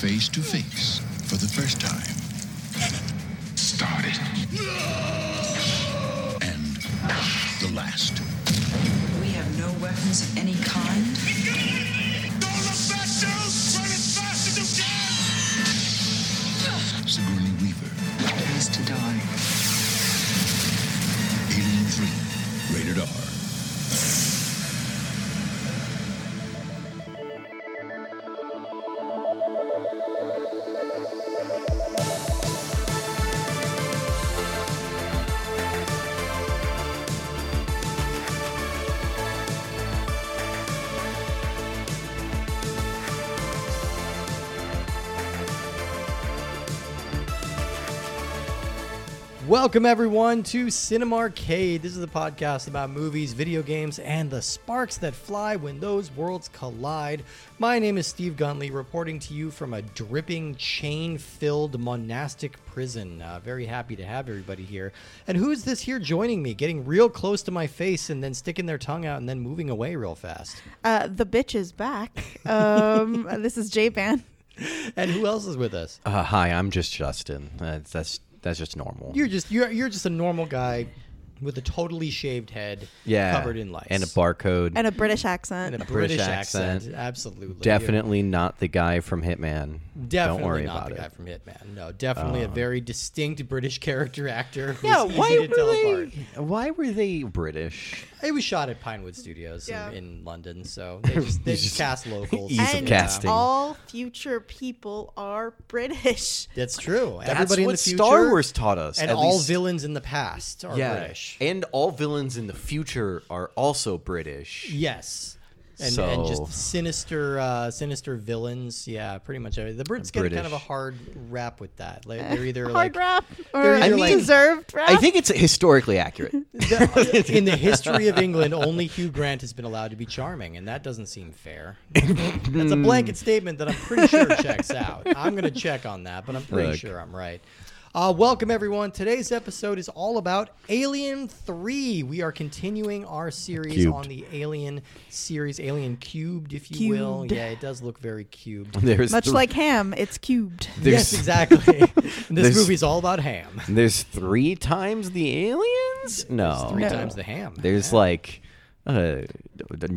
face to face for the first time. Started. And the last. We have no weapons of any kind. Welcome everyone to CinemArcade. This is the podcast about movies, video games, and the sparks that fly when those worlds collide. My name is Steve Guntli, reporting to you from a dripping, chain-filled monastic prison. Uh, very happy to have everybody here. And who's this here joining me, getting real close to my face and then sticking their tongue out and then moving away real fast? Uh, the bitch is back. Um, this is JBan. And who else is with us? Uh, hi, I'm just Justin. That's that's that's just normal. You're just you're you're just a normal guy with a totally shaved head, yeah, covered in lice, and a barcode. And a British accent. and a British British, accent. accent. Absolutely, Definitely not the guy from Hitman. Definitely Don't worry not about the it. Uh. guy from Hitman. No, definitely a very distinct British character actor. Who's yeah, easy why to were tell they? apart. Why were they British? It was shot at Pinewood Studios in- Yeah. in, London, so they just, they just Just cast locals. ease of and casting. all future people are British. That's true. That's Everybody what in the future, Star Wars taught us. and all least- villains in the past are yeah, British. and all villains in the future are also British. Yes. And, and just sinister, uh, sinister villains. Yeah, pretty much. everything. The Brits get kind of a hard rap with that. Like, they're either Hard like rap they're or either like- deserved rap. I think it's historically accurate. The- in the history of England, only Hugh Grant has been allowed to be charming, and that doesn't seem fair. That's a blanket statement that I'm pretty sure checks out. I'm going to check on that, but I'm pretty Look. sure I'm right. Uh, welcome, everyone. Today's episode is all about Alien 3. We are continuing our series Cubed. on the Alien series, Alien Cubed, if you will. Cubed. Yeah, it does look very cubed. There's Much th- like ham, it's cubed. yes, exactly. this there's- movie's all about ham. There's three times the aliens. No, Three No. times the ham. There's Yeah. like uh,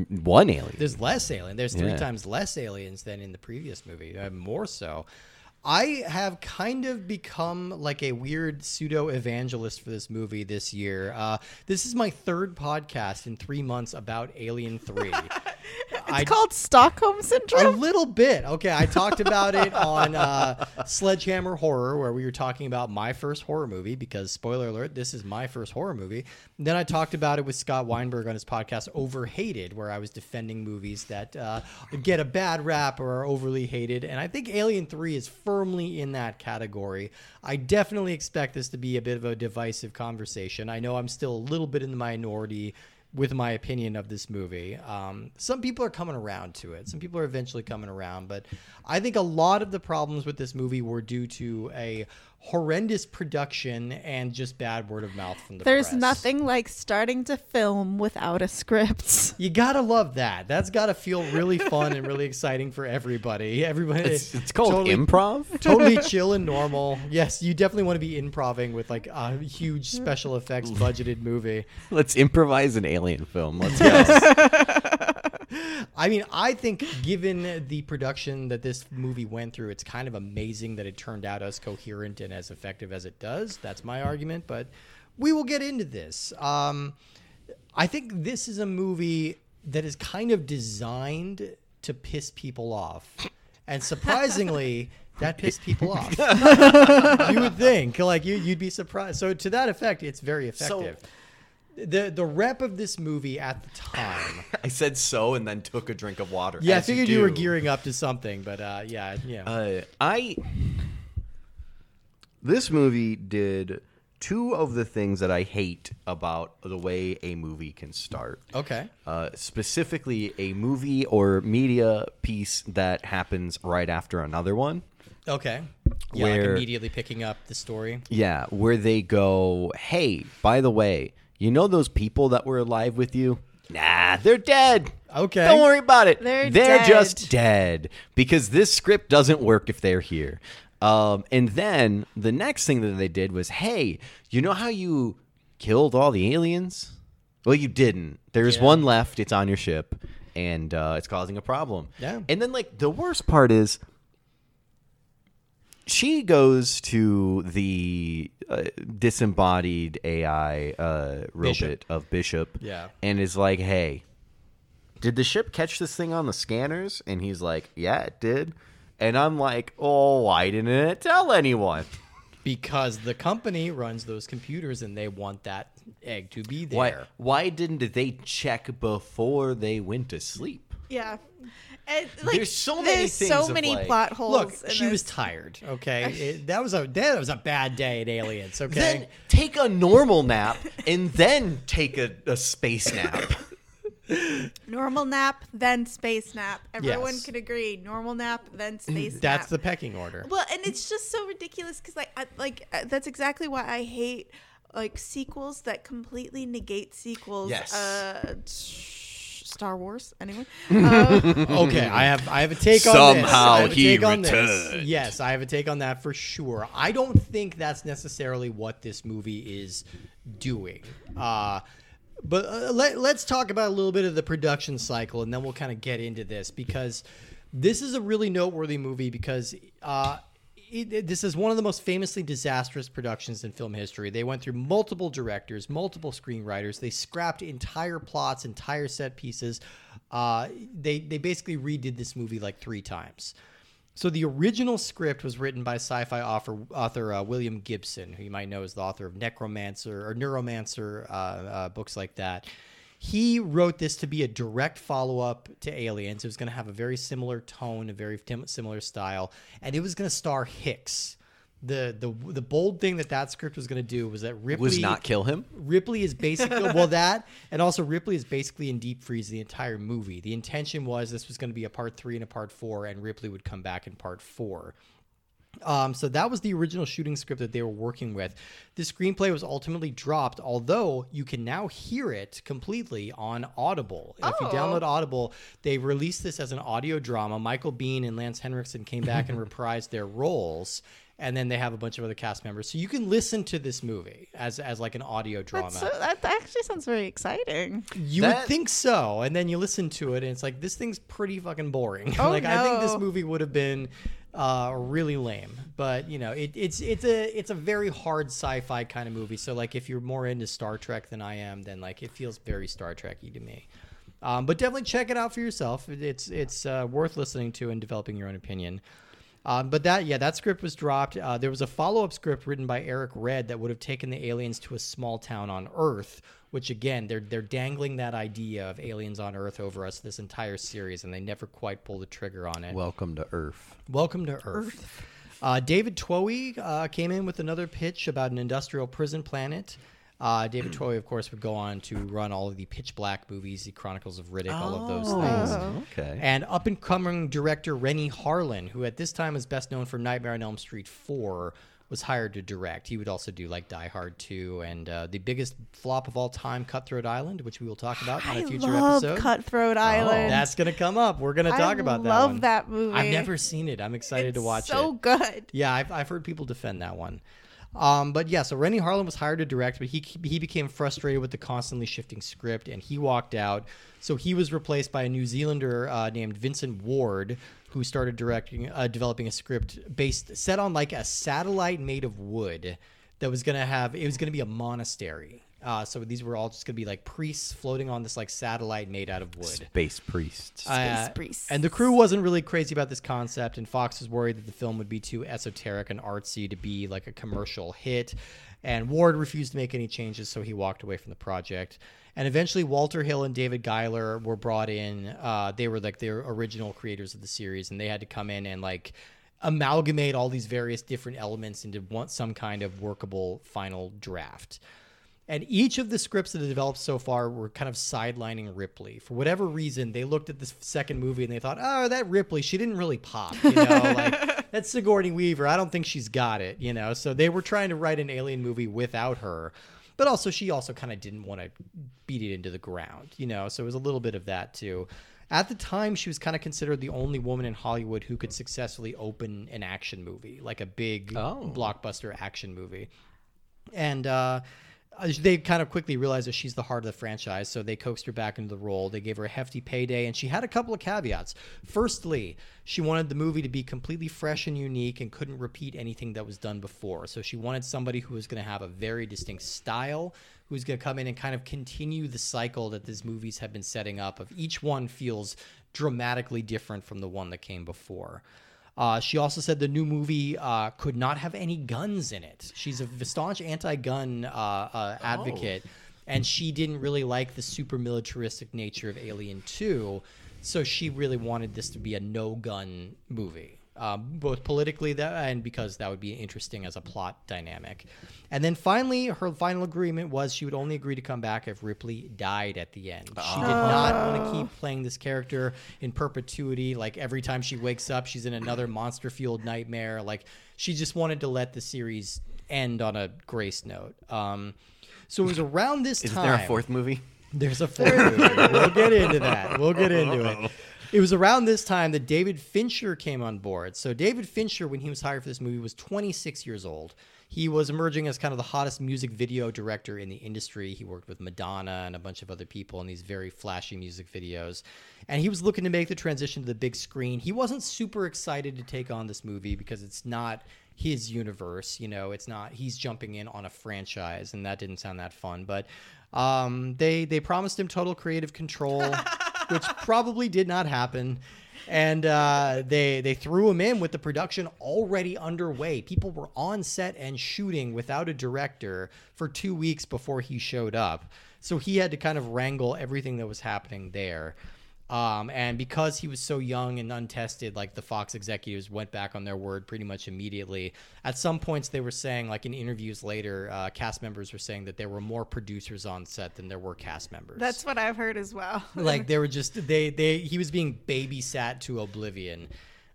one alien. There's less alien. There's three Yeah. times less aliens than in the previous movie, uh, more so. I have kind of become like a weird pseudo evangelist for this movie this year. Uh, this is my third podcast in three months about Alien 3. It's I- called Stockholm Syndrome? a little bit. Okay, I talked about it on uh, Sledgehammer Horror, where we were talking about my first horror movie, because, spoiler alert, this is my first horror movie. Then I talked about it with Scott Weinberg on his podcast, Overhated, where I was defending movies that uh, get a bad rap or are overly hated. And I think Alien 3 is firmly in that category. I definitely expect this to be a bit of a divisive conversation. I know I'm still a little bit in the minority with my opinion of this movie. Um, some people are coming around to it. Some people are eventually coming around, but I think a lot of the problems with this movie were due to a horrendous production and just bad word of mouth from the There's press. nothing like starting to film without a script. You gotta love that. That's gotta feel really fun and really exciting for everybody. Everybody, It's, it's called totally- improv. totally chill and normal. Yes, you definitely want to be improving with like a huge special effects budgeted movie. Let's improvise an alien film. Let's go. I mean, I think given the production that this movie went through, it's kind of amazing that it turned out as coherent and as effective as it does. That's my argument, but we will get into this. Um, I think this is a movie that is kind of designed to piss people off. And surprisingly, that pissed people off. you would think, like you, you'd be surprised. So to that effect, it's very effective. The the rep of this movie at the time. I said so and then took a drink of water. Yeah, I as you figured you, were gearing up to something, but uh, yeah, yeah. Uh, I this movie did two of the things that I hate about the way a movie can start. okay. Uh, specifically, a movie or media piece that happens right after another one. Okay. Yeah, like Where- immediately picking up the story. Yeah, where they go, hey, by the way, you know those people that were alive with you? Nah, they're dead. Okay. Don't worry about it. They're just dead because this script doesn't work if they're here. Um, and then the next thing that they did was, hey, you know how you killed all the aliens? Well, you didn't. There's Yeah. one left. It's on your ship, and uh, it's causing a problem. Yeah. And then, like, the worst part is she goes to the uh, disembodied AI uh, robot Bishop. of Bishop Yeah. and is like, hey, did the ship catch this thing on the scanners? And he's like, yeah, it did. And I'm like, oh, why didn't it tell anyone? Because the company runs those computers and they want that egg to be there. Why, why didn't they check before they went to sleep? Yeah. And, like, There's so many there's things so many like- plot holes. Look, in she was tired. Okay, It- that was a that was a bad day at Aliens. Okay, Then take a normal nap and then take a, a space nap. normal nap, then space nap. Everyone Yes. can agree. Normal nap, then space nap. that's nap. the pecking order. Well, and it's just so ridiculous because like, I, like uh, that's exactly why I hate like sequels that completely negate sequels. Yes. Uh, Star Wars, anyone? Uh, Okay, I have I have a take on this. Somehow I have a he take on this. returned. Yes, I have a take on that for sure. I don't think that's necessarily what this movie is doing. Uh, but uh, let, let's talk about a little bit of the production cycle, and then we'll kind of get into this because this is a really noteworthy movie because. It- this is one of the most famously disastrous productions in film history. They went through multiple directors, multiple screenwriters. They scrapped entire plots, entire set pieces. Uh, they they basically redid this movie like three times. So the original script was written by sci-fi author, author uh, William Gibson, who you might know as the author of Necromancer or Neuromancer, uh, uh, books like that. He wrote this to be a direct follow-up to Aliens. It was going to have a very similar tone, a very similar style, and it was going to star Hicks. The the the bold thing that that script was going to do was that Ripley Was not kill him? Ripley is basically well that, and also Ripley is basically in deep freeze the entire movie. The intention was this was going to be a part three and a part four, and Ripley would come back in part four. Um, so that was the original shooting script that they were working with. The screenplay was ultimately dropped, although you can now hear it completely on Audible. If you Oh. download Audible, they released this as an audio drama. Michael Biehn and Lance Henriksen came back and reprised their roles, and then they have a bunch of other cast members. So you can listen to this movie as as like an audio drama. that's so, that actually sounds very exciting. You That- would think so, and then you listen to it, and it's like this thing's pretty fucking boring. Oh, like I think this movie would have been uh, really lame, but you know, it, it's it's a it's a very hard sci-fi kind of movie. So like, if you're more into Star Trek than I am, then like it feels very Star Trekky to me. Um, but definitely check it out for yourself. It's it's uh, worth listening to and developing your own opinion. Um, but that, yeah, that script was dropped. Uh, there was a follow up script written by Eric Red that would have taken the aliens to a small town on Earth, which again, they're they're dangling that idea of aliens on Earth over us this entire series, and they never quite pull the trigger on it. Welcome to Earth. Welcome to Earth. Uh, David Twohy uh, came in with another pitch about an industrial prison planet. Uh, David Twohy, of course, would go on to run all of the Pitch Black movies, the Chronicles of Riddick, all of those things. Okay. And up and coming director Renny Harlin, who at this time is best known for Nightmare on Elm Street 4, was hired to direct. He would also do like Die Hard 2 and uh, the biggest flop of all time, Cutthroat Island, which we will talk about on I a future love episode. Cutthroat Island. That's going to come up. We're going to I talk about that I love one. that movie. I've never seen it. I'm excited to watch so it. So good. Yeah, I've, I've heard people defend that one. Um, but yeah, so Renny Harlin was hired to direct, but he he became frustrated with the constantly shifting script, and he walked out. So he was replaced by a New Zealander uh, named Vincent Ward, who started directing, uh, developing a script based set on like a satellite made of wood that was gonna have it was gonna be a monastery. Uh, so these were all just gonna be like priests floating on this like satellite made out of wood. Space priests. Uh, priests. and the crew wasn't really crazy about this concept, and Fox was worried that the film would be too esoteric and artsy to be like a commercial hit. And Ward refused to make any changes, so he walked away from the project. And eventually, Walter Hill and David Giler were brought in. Uh, they were like the original creators of the series, and they had to come in and like amalgamate all these various different elements into one some kind of workable final draft. And each of the scripts that have developed so far were kind of sidelining Ripley. For whatever reason, they looked at this second movie and they thought, oh, that Ripley, she didn't really pop. You know, like that's Sigourney Weaver. I don't think she's got it, you know? So they were trying to write an alien movie without her. but also she also kind of didn't want to beat it into the ground, you know. So it was a little bit of that too. At the time, she was kind of considered the only woman in Hollywood who could successfully open an action movie, like a big Oh. blockbuster action movie and uh, they kind of quickly realized that she's the heart of the franchise, so they coaxed her back into the role. They gave her a hefty payday, and she had a couple of caveats. Firstly, she wanted the movie to be completely fresh and unique and couldn't repeat anything that was done before. So she wanted somebody who was going to have a very distinct style, who's going to come in and kind of continue the cycle that these movies have been setting up. Of each one feels dramatically different from the one that came before. Uh, she also said the new movie uh, could not have any guns in it. She's a staunch anti-gun uh, uh, advocate, and she didn't really like the super militaristic nature of Alien Two, so she really wanted this to be a no-gun movie, um, both politically that and because that would be interesting as a plot dynamic. And then finally, her final agreement was she would only agree to come back if Ripley died at the end. She did not want to keep playing this character in perpetuity. Like every time she wakes up, she's in another monster fueled nightmare. Like she just wanted to let the series end on a grace note. Um, so it was around this Is time. there a fourth movie? There's a fourth movie. We'll get into that. We'll get into it. It was around this time that David Fincher came on board. So David Fincher, when he was hired for this movie, was 26 years old. He was emerging as kind of the hottest music video director in the industry. He worked with Madonna and a bunch of other people in these very flashy music videos. And he was looking to make the transition to the big screen. He wasn't super excited to take on this movie because it's not his universe, you know, it's not he's jumping in on a franchise and that didn't sound that fun, but um, they they promised him total creative control, which probably did not happen. And uh, they they threw him in with the production already underway. People were on set and shooting without a director for two weeks before he showed up. So he had to kind of wrangle everything that was happening there. Um, and because he was so young and untested, like the Fox executives went back on their word pretty much immediately. At some points, they were saying, like in interviews later, uh, cast members were saying that there were more producers on set than there were cast members. That's what I've heard as well. like they were just they they he was being babysat to oblivion,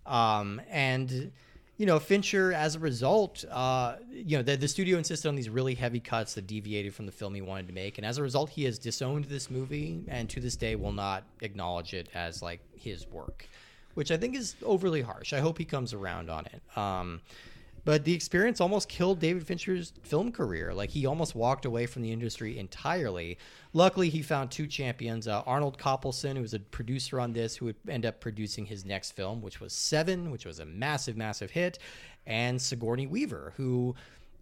um, and you know Fincher as a result, uh, you know the, the studio insisted on these really heavy cuts that deviated from the film he wanted to make, and as a result, he has disowned this movie, and to this day will not acknowledge it as like his work, which I think is overly harsh. I hope he comes around on it. Um, but the experience almost killed David Fincher's film career. Like he almost walked away from the industry entirely. Luckily, he found two champions: uh, Arnold Kopelson, who was a producer on this, who would end up producing his next film, which was Seven, which was a massive, massive hit, and Sigourney Weaver, who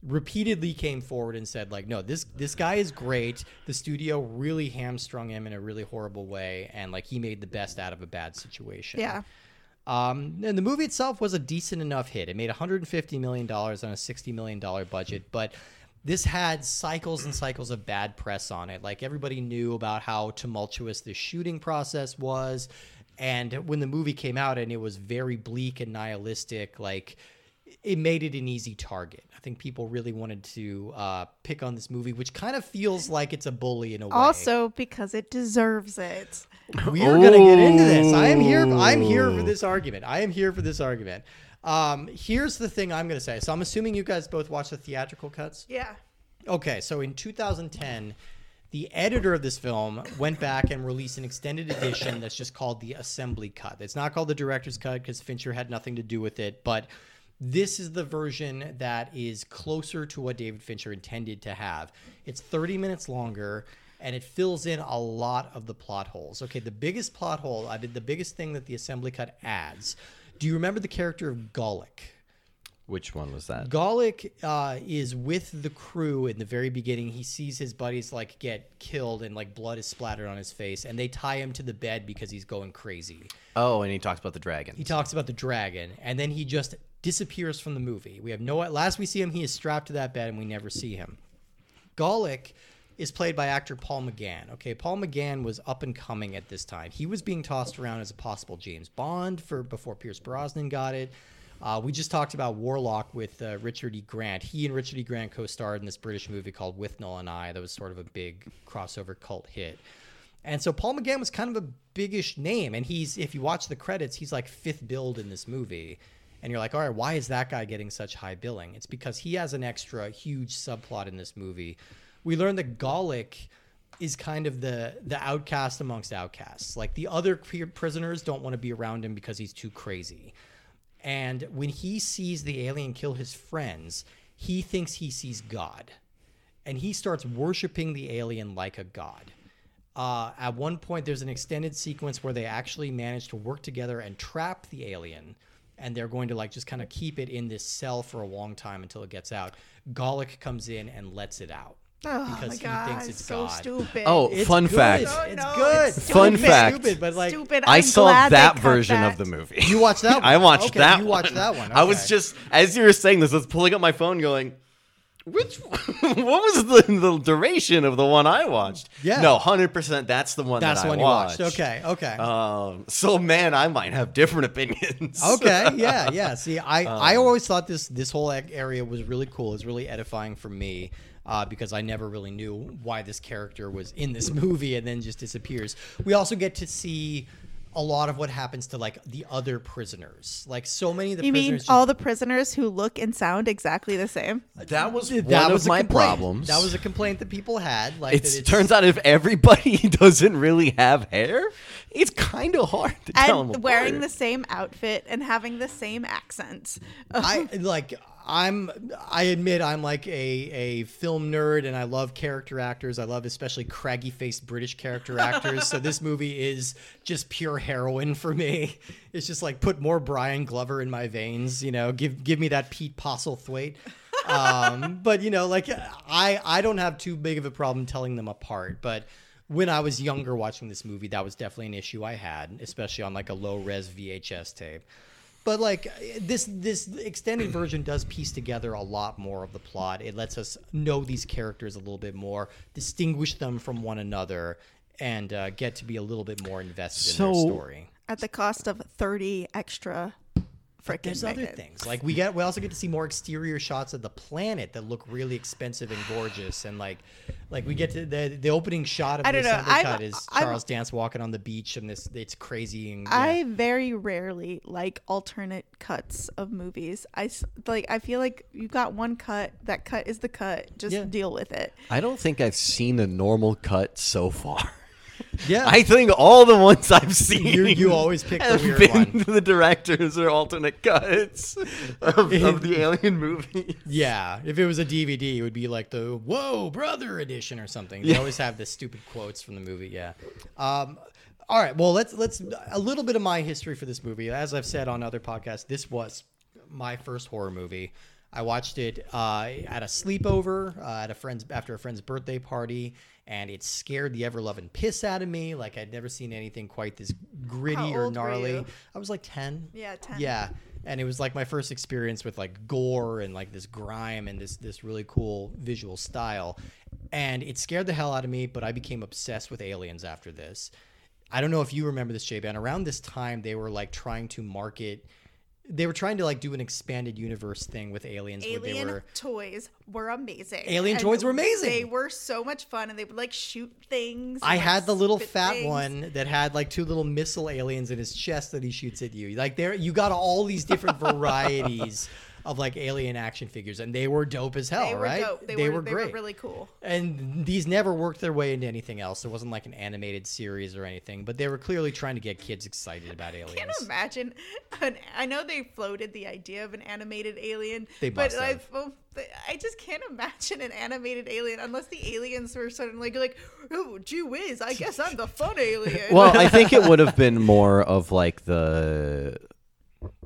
repeatedly came forward and said like no this this guy is great the studio really hamstrung him in a really horrible way and like he made the best out of a bad situation Yeah. Um, and the movie itself was a decent enough hit. It made 150 million dollars on a 60 million dollar budget, but this had cycles and cycles of bad press on it. Like everybody knew about how tumultuous the shooting process was, and when the movie came out and it was very bleak and nihilistic, like it made it an easy target. I think people really wanted to uh, pick on this movie, which kind of feels like it's a bully in a way. Also, because it deserves it. We are going to get into this. I am here. I'm here for this argument. I am here for this argument. Um, here's the thing I'm going to say. So I'm assuming you guys both watched the theatrical cuts. Yeah. Okay, so in 2010, the editor of this film went back and released an extended edition that's just called the assembly cut. It's not called the director's cut because Fincher had nothing to do with it, but this is the version that is closer to what David Fincher intended to have. It's 30 minutes longer and it fills in a lot of the plot holes. Okay, the biggest plot hole, I did the biggest thing that the assembly cut adds. Do you remember the character of Golic? Which one was that? Golic uh, is with the crew in the very beginning. He sees his buddies like get killed and like blood is splattered on his face, and they tie him to the bed because he's going crazy. Oh, and he talks about the dragon. He talks about the dragon, and then he just disappears from the movie. We have no last we see him, he is strapped to that bed, and we never see him. Golic is played by actor Paul McGann. Okay, Paul McGann was up and coming at this time. He was being tossed around as a possible James Bond for before Pierce Brosnan got it. Uh, we just talked about Warlock with uh, Richard E. Grant. He and Richard E. Grant co-starred in this British movie called Withnail and I. That was sort of a big crossover cult hit. And so Paul McGann was kind of a biggish name, and he's if you watch the credits, he's like fifth billed in this movie. And you're like, all right, why is that guy getting such high billing? It's because he has an extra huge subplot in this movie we learn that Golic is kind of the the outcast amongst outcasts. Like the other prisoners don't want to be around him because he's too crazy. And when he sees the alien kill his friends, he thinks he sees God. And he starts worshiping the alien like a god. Uh, at one point, there's an extended sequence where they actually manage to work together and trap the alien. And they're going to like just kind of keep it in this cell for a long time until it gets out. Golic comes in and lets it out Oh because my he god, thinks it's so God. stupid. Oh, It's fun good. fact. No, It's no, good. it's Fun stupid. fact. Stupid, but like Stupid. I I'm saw glad they that cut version that. of the movie. you watched that. One. I watched Okay, that. You watched one. that one. I was Okay. just as you were saying this, I was pulling up my phone, going, "Which? what was the, the duration of the one I watched?" Yeah. no, hundred percent. That's the one. That's that the I one you watched. watched. Okay. Okay. Um. So man, I might have different opinions. okay yeah yeah see i Um, i always thought this this whole ag- area was really cool it's really edifying for me uh, because i never really knew why this character was in this movie and then just disappears we also get to see a lot of what happens to like the other prisoners like so many of the You mean prisoners just- all the prisoners who look and sound exactly the same? that was that one was of my complaint. problems. that was a complaint that people had like It turns out if everybody doesn't really have hair, it's kind of hard to tell them And wearing the same outfit and having the same accents. I like I'm I admit I'm like a a film nerd and I love character actors. I love especially craggy faced British character actors. so this movie is just pure heroin for me. It's just like put more Brian Glover in my veins, you know, give give me that Pete Postlethwaite. Um, but you know, like I I don't have too big of a problem telling them apart, but when I was younger watching this movie, that was definitely an issue I had, especially on like a low res VHS tape but like this this extended version does piece together a lot more of the plot. It lets us know these characters a little bit more distinguish them from one another and uh, get to be a little bit more invested in their story. At the cost of 30 extra freaking there's other minutes. things like we get we also get to see more exterior shots of the planet that look really expensive and gorgeous and like like we get to the the opening shot of I the don't know, assembly I'm- cut is I'm- Charles Dance walking on the beach and this it's crazy and I very rarely like alternate cuts of movies. I like I feel like you've got one cut. That cut is the cut. Just Yeah. deal with it. I don't think I've seen a normal cut so far. yeah I think all the ones I've seen, You- you always pick the weird been one. the directors or alternate cuts of, of the Alien movie. Yeah, if it was a DVD, it would be like the "Whoa, brother" edition or something. They Yeah. always have the stupid quotes from the movie. Yeah. Um, all right. Well, let's let's a little bit of my history for this movie. As I've said on other podcasts, this was my first horror movie. I watched it uh, at a sleepover uh, at a friend's after a friend's birthday party, and it scared the ever loving piss out of me. Like I'd never seen anything quite this gritty or gnarly. I was like ten. Yeah, 10. Yeah, and it was like my first experience with like gore and like this grime and this this really cool visual style, and it scared the hell out of me. But I became obsessed with aliens after this. I don't know if you remember this, JBan. Around this time, they were like trying to market. They were trying to like do an expanded universe thing with aliens, where they Alien were toys were amazing. Alien And toys were amazing. They were so much fun, and they would like shoot things. I had the little fat things. one that had like two little missile aliens in his chest that he shoots at you. Like there, you got all these different varieties of like alien action figures, and they were dope as hell, They were right? dope. They, were, they great. were really cool. and these never worked their way into anything else. There wasn't like an animated series or anything, but they were clearly trying to get kids excited about aliens. I can't imagine. An, I know they floated the idea of an animated alien, They but must I, have. well, I just can't imagine an animated alien unless the aliens were suddenly like, "Oh, gee whiz! I guess I'm the fun alien." Well, I think it would have been more of like the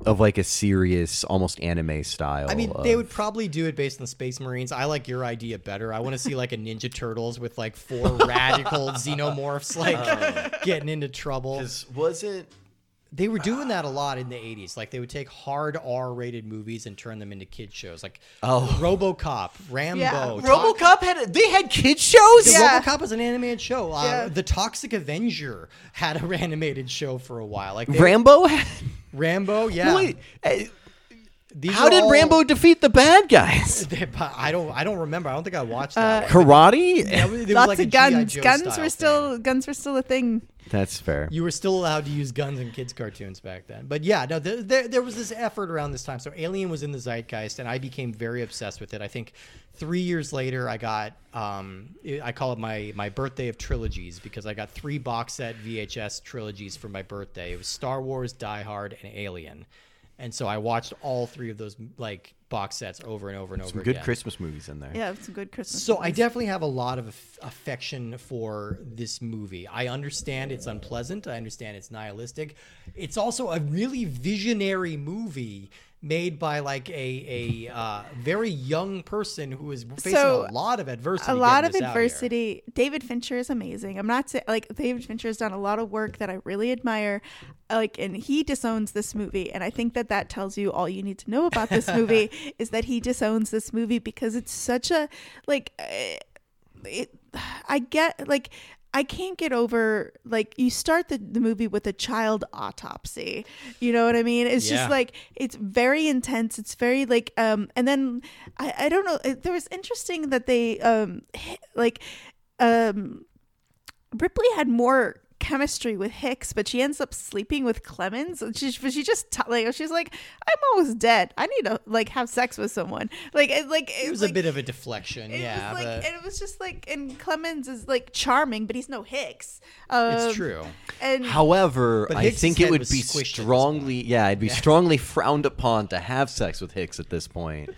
of like a serious, almost anime style. I mean, they would probably do it based on Space Marines. I like your idea better. I want to see like a Ninja Turtles with like four radical xenomorphs like uh, getting into trouble. 'Cause wasn't They were doing that a lot in the 80s. Like they would take hard R-rated movies and turn them into kid shows. Like Oh. RoboCop, Rambo. Yeah. Talk- RoboCop had they had kids shows? The Yeah. RoboCop was an animated show. Uh, Yeah. The Toxic Avenger had a animated show for a while. Like Rambo had Rambo, yeah. Wait, eh, These how did all- Rambo defeat the bad guys? I don't. I don't remember. I don't think I watched Uh, that. one. Karate? Yeah, it was Lots like of guns. Guns were still thing. guns were still a thing. That's fair. You were still allowed to use guns in kids' cartoons back then. But yeah, no, there, there, there was this effort around this time. So Alien was in the zeitgeist, and I became very obsessed with it. I think three years later, I got, um, I call it my, my birthday of trilogies because I got three box set VHS trilogies for my birthday. It was Star Wars, Die Hard, and Alien. And so I watched all three of those like box sets over and over and over. Again. Some over good again. Christmas movies in there. Yeah, some good Christmas. So I definitely have a lot of affection for this movie. I understand it's unpleasant. I understand it's nihilistic. It's also a really visionary movie made by like a a uh, very young person who is facing So, a lot of adversity. a lot of getting this out here. adversity. David Fincher is amazing. I'm not saying like David Fincher has done a lot of work that I really admire. Like, and he disowns this movie, and I think that that tells you all you need to know about this movie is that he disowns this movie because it's such a like. eh, It, I get like. I can't get over like you start the, the movie with a child autopsy. You know what I mean? It's Yeah. just like it's very intense. It's very like um and then I I don't know. There was interesting that they um hit- like um Ripley had more chemistry with Hicks, but she ends up sleeping with Clemens. And She, but she just t- like she's like, I'm almost dead. I need to like have sex with someone. Like it, like It was like, a bit of a deflection, It yeah. was like, but and it was just like, and Clemens is like charming, but he's no Hicks. Um, it's true. And However, I think it would be squished at this strongly, yeah, it'd be strongly frowned upon to have sex with Hicks at this point,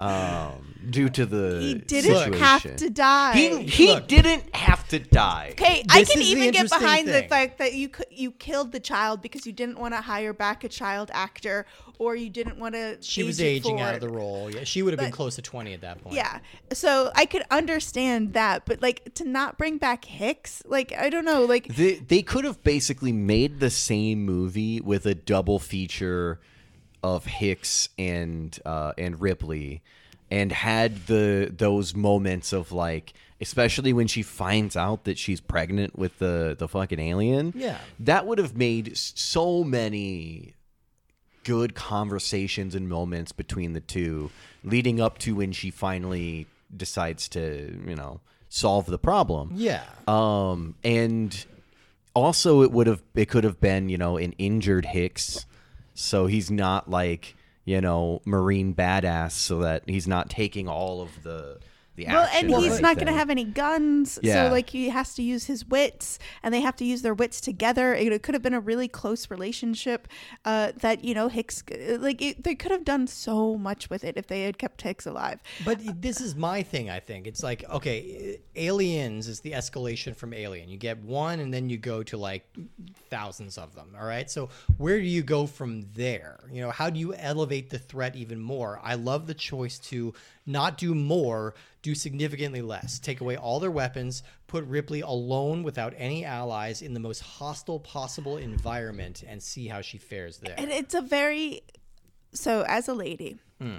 um, due to the he didn't situation. have to die. He he Look. didn't have to die. Okay, I can even get interesting behind the thing. fact that you you killed the child because you didn't want to hire back a child actor, or you didn't want to. She was age it aging out of the role. Yeah, she would have been close to twenty at that point. Yeah, so I could understand that, but like to not bring back Hicks, like I don't know, like They they could have basically made the same movie with a double feature of Hicks and uh, and Ripley, and had the those moments of like, especially when she finds out that she's pregnant with the the fucking alien. Yeah. that would have made so many good conversations and moments between the two, leading up to when she finally decides to you know solve the problem. Yeah. Um, and also it would have it could have been you know an injured Hicks, so he's not like you know marine badass, so that he's not taking all of the the well, and or he's not going to have any guns, Yeah. so like he has to use his wits, and they have to use their wits together. It, it could have been a really close relationship uh, that you know Hicks, like it, they could have done so much with it if they had kept Hicks alive. But this is my thing. I think it's like okay, aliens is the escalation from Alien. You get one, and then you go to like thousands of them. All right. So where do you go from there? You know, how do you elevate the threat even more? I love the choice to not do more, do significantly less. Take away all their weapons, put Ripley alone without any allies in the most hostile possible environment, and see how she fares there. And it's a very so as a lady, hmm.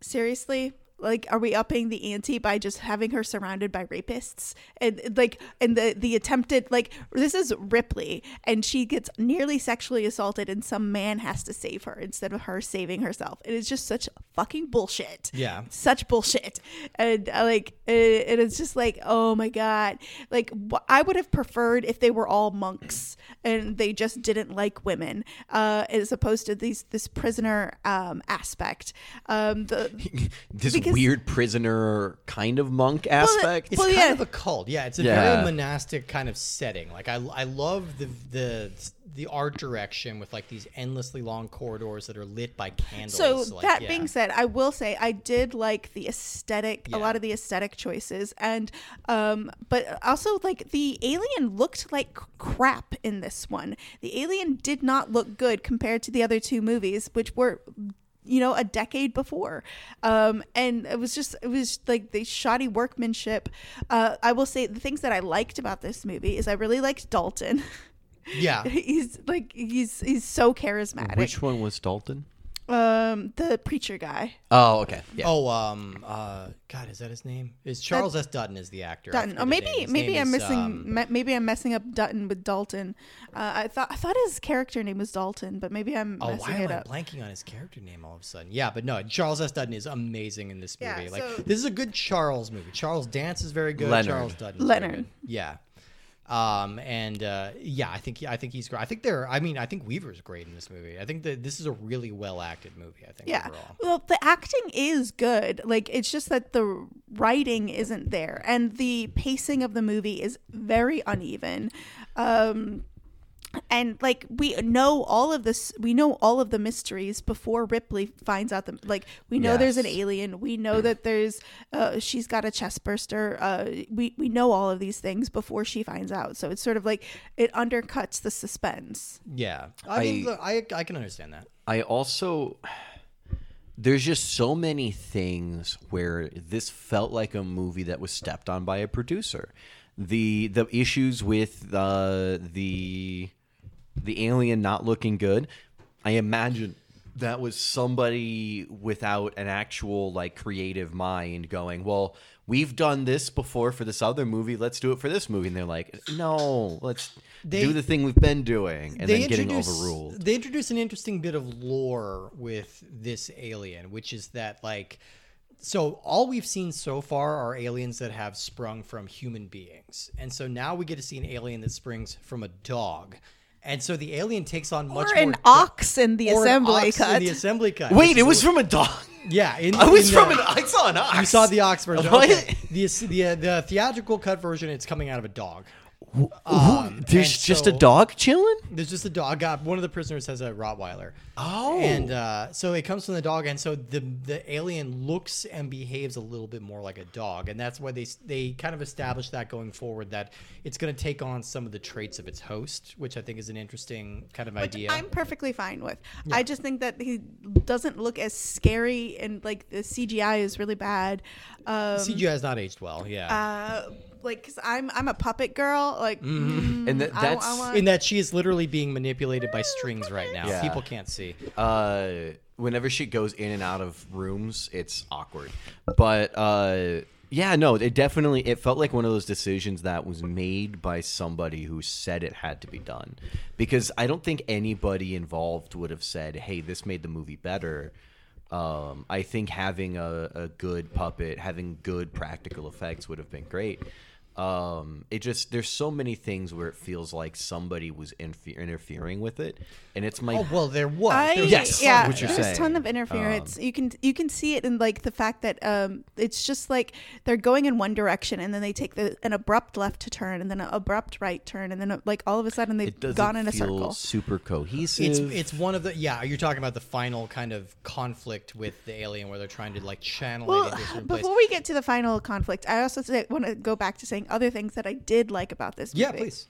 seriously. Like, are we upping the ante by just having her surrounded by rapists and like, and the the attempted like this is Ripley and she gets nearly sexually assaulted and some man has to save her instead of her saving herself. It is just such fucking bullshit. Yeah. such bullshit. And uh, like, it, it is just like, oh my god. Like, wh- I would have preferred if they were all monks and they just didn't like women, uh, as opposed to these this prisoner um, aspect. Um, the this because- weird prisoner kind of monk aspect. It's Well, kind yeah. of a cult. Yeah, it's a Yeah. very monastic kind of setting. Like I, I love the the the art direction with like these endlessly long corridors that are lit by candles. So like, that yeah. being said, I will say I did like the aesthetic, Yeah. a lot of the aesthetic choices, and um, but also like the alien looked like crap in this one. The alien did not look good compared to the other two movies, which were you know a decade before. Um and it was just it was like the shoddy workmanship. Uh i will say the things that i liked about this movie is i really liked dalton. Yeah, he's like he's he's so charismatic. Which one was Dalton? Um the preacher guy Oh, okay. Yeah. Oh, um, uh, God, is that his name? Is Charles S. Dutton is the actor? I Dutton. forget Or his maybe maybe I'm is, missing um, me- maybe I'm messing up Dutton with Dalton. Uh, I thought I thought his character name was Dalton, but maybe I'm Oh, messing why am it I up. blanking on his character name all of a sudden? Yeah, but no, Charles S. Dutton is amazing in this Yeah, movie. like so- this is a good Charles movie. Charles Dance is very good. Leonard. Charles Dutton. Leonard. good. Yeah. Um, and uh, yeah, I think I think he's great. I think they're. I mean, I think Weaver's great in this movie. I think that this is a really well acted movie. I think Yeah. overall. Well, the acting is good. Like it's just that the writing isn't there and the pacing of the movie is very uneven. Um and like we know all of this we know all of the mysteries before ripley finds out the like we know there's an alien. We know that there's uh she's got a chest burster. Uh we we know all of these things before she finds out. So it's sort of like it undercuts the suspense. Yeah, I, mean, I- look, I I can understand that. I also there's just so many things where this felt like a movie that was stepped on by a producer. The the issues with uh, the the alien not looking good. I imagine that was somebody without an actual like creative mind going, well, we've done this before for this other movie. Let's do it for this movie. And they're like, no, let's They- do the thing we've been doing, and then getting overruled. They introduce an interesting bit of lore with this alien, which is that like so all we've seen so far are aliens that have sprung from human beings. And so now we get to see an alien that springs from a dog. And so the alien takes on much or more an de- ox in the or an assembly ox in the assembly cut. Wait, it was from a dog. yeah. In, I was in from the- an. I saw an ox. You saw the ox version. Okay. The the uh, the theatrical cut version, it's coming out of a dog. Who- Um, There's just so- a dog chilling. There's just a dog. Uh, one of the prisoners has a Rottweiler. Oh. and uh, so it comes from the dog, and so the the alien looks and behaves a little bit more like a dog, and that's why they they kind of establish that going forward that it's going to take on some of the traits of its host, which I think is an interesting kind of which idea. I'm perfectly fine with. I just think that he doesn't look as scary and like the CGI is really bad. Um, CGI has not aged well. Yeah. uh, like, cause I'm I'm a puppet girl. Like, mm, And that- I- I, that's- want, in that she is literally being manipulated by strings right now. Yeah. People can't see. Uh, whenever she goes in and out of rooms, it's awkward. But uh, yeah, no, it definitely it felt like one of those decisions that was made by somebody who said it had to be done. Because I don't think anybody involved would have said, "Hey, this made the movie better." Um, I think having a, a good puppet, having good practical effects would have been great. Um, it just there's so many things where it feels like somebody was infe- interfering with it, and it's my Oh well, there was. I, There was Yes, yeah, what you're there's a ton of interference. you can you can see it in like the fact that um, it's just like they're going in one direction and then they take the an abrupt left to turn and then an abrupt right turn and then like all of a sudden they've gone in a feel circle. super cohesive. It's it's one of the yeah. You're talking about the final kind of conflict with the alien where they're trying to like channel Well, it into a place. before we get to the final conflict, I also want to go back to saying other things that I did like about this movie. Yeah, please.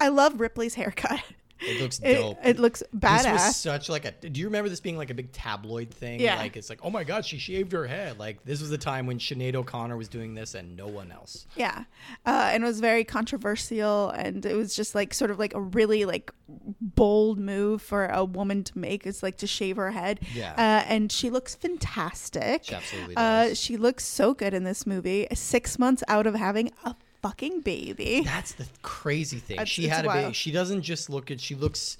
I love Ripley's haircut. It looks It, dope. it looks badass. This was such like a. Do you remember this being like a big tabloid thing? Yeah. Like it's like, oh my god, she shaved her head. Like this was the time when Sinead O'Connor was doing this and no one else. Yeah. Uh, and it was very controversial and it was just like sort of like a really like bold move for a woman to make. It's like to shave her head. Yeah. Uh, and she looks fantastic. She absolutely Uh, she looks so good in this movie. Six months out of having a fucking baby. That's the crazy thing. It's- she it's had a baby. She doesn't just look at. She looks.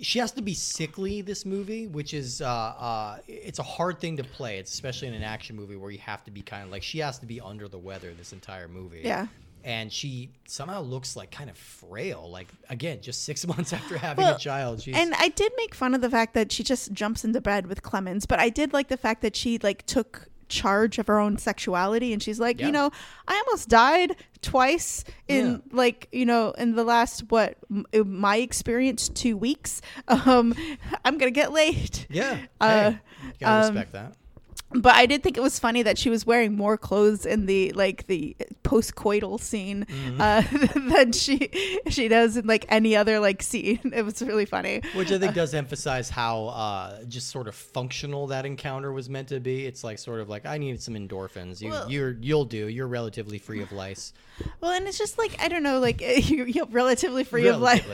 She has to be sickly. This movie, which is, uh, uh, it's a hard thing to play. It's especially in an action movie where you have to be kind of like she has to be under the weather this entire movie. Yeah. And she somehow looks like kind of frail. Like again, just six months after having Well, a child, she's And I did make fun of the fact that she just jumps into bed with Clemens, but I did like the fact that she like took charge of her own sexuality and she's like, Yeah. you know, I almost died twice in Yeah. like, you know, in the last what m- my experience 2 weeks. Um I'm going to get late yeah. Uh, hey, gotta um, respect that. But I did think it was funny that she was wearing more clothes in the like the post-coital scene Mm-hmm. uh, than she she does in like any other like scene. It was really funny. Which I think does emphasize how uh, just sort of functional that encounter was meant to be. It's like sort of like I needed some endorphins. You, Well- you're you'll do. You're relatively free of lice. Well, and it's just like I don't know, like you're, you're relatively free of lice.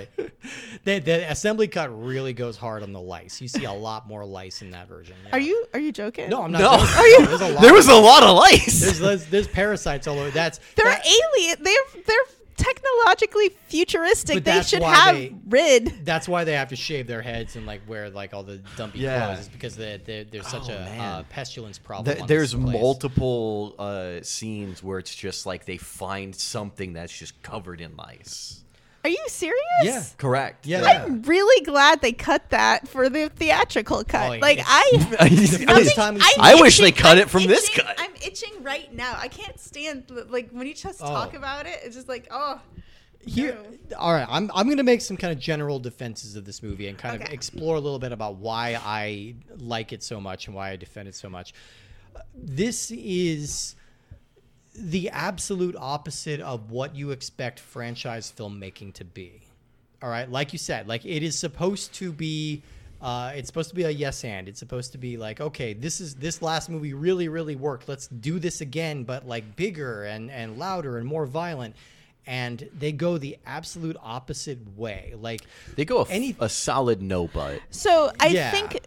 The, the assembly cut really goes hard on the lice. You see a lot more lice in that version. yeah. Are you are you joking? No, I'm not. No. Joking. Are you- There's a lot. there was a lot of lice. There's, there's there's parasites all over. That's they're that- alien. They're they're technologically futuristic. They should have they- rid. That's why they have to shave their heads and like wear like all the dumpy Yeah. clothes. Is because they, they, there's such Oh, a uh, pestilence problem. Th- on there's this place. multiple uh, scenes where it's just like they find something that's just covered in lice. Are you serious? Yeah. Correct. Yeah. I'm really glad they cut that for the theatrical cut. Oh, yeah, like it's- I. The first time I'm wish they cut I'm it from this itching- cut. I'm itching right now. I can't stand like when you just Oh. talk about it. It's just like oh. Here, No. all right. I'm I'm gonna make some kind of general defenses of this movie and kind of Okay. explore a little bit about why I like it so much and why I defend it so much. This is the absolute opposite of what you expect franchise filmmaking to be. All right, like you said, like it is supposed to be. Uh, it's supposed to be a yes and. It's supposed to be like, okay, this is this last movie really, really worked. Let's do this again, but like bigger and and louder and more violent. And they go the absolute opposite way. Like They go a, f- Any- a solid no but. So I Yeah. think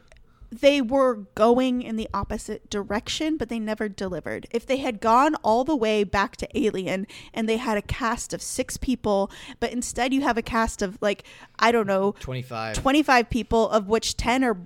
they were going in the opposite direction, but they never delivered. If they had gone all the way back to Alien and they had a cast of six people, but instead you have a cast of like, I don't know, 25. 25 people, of which 10 are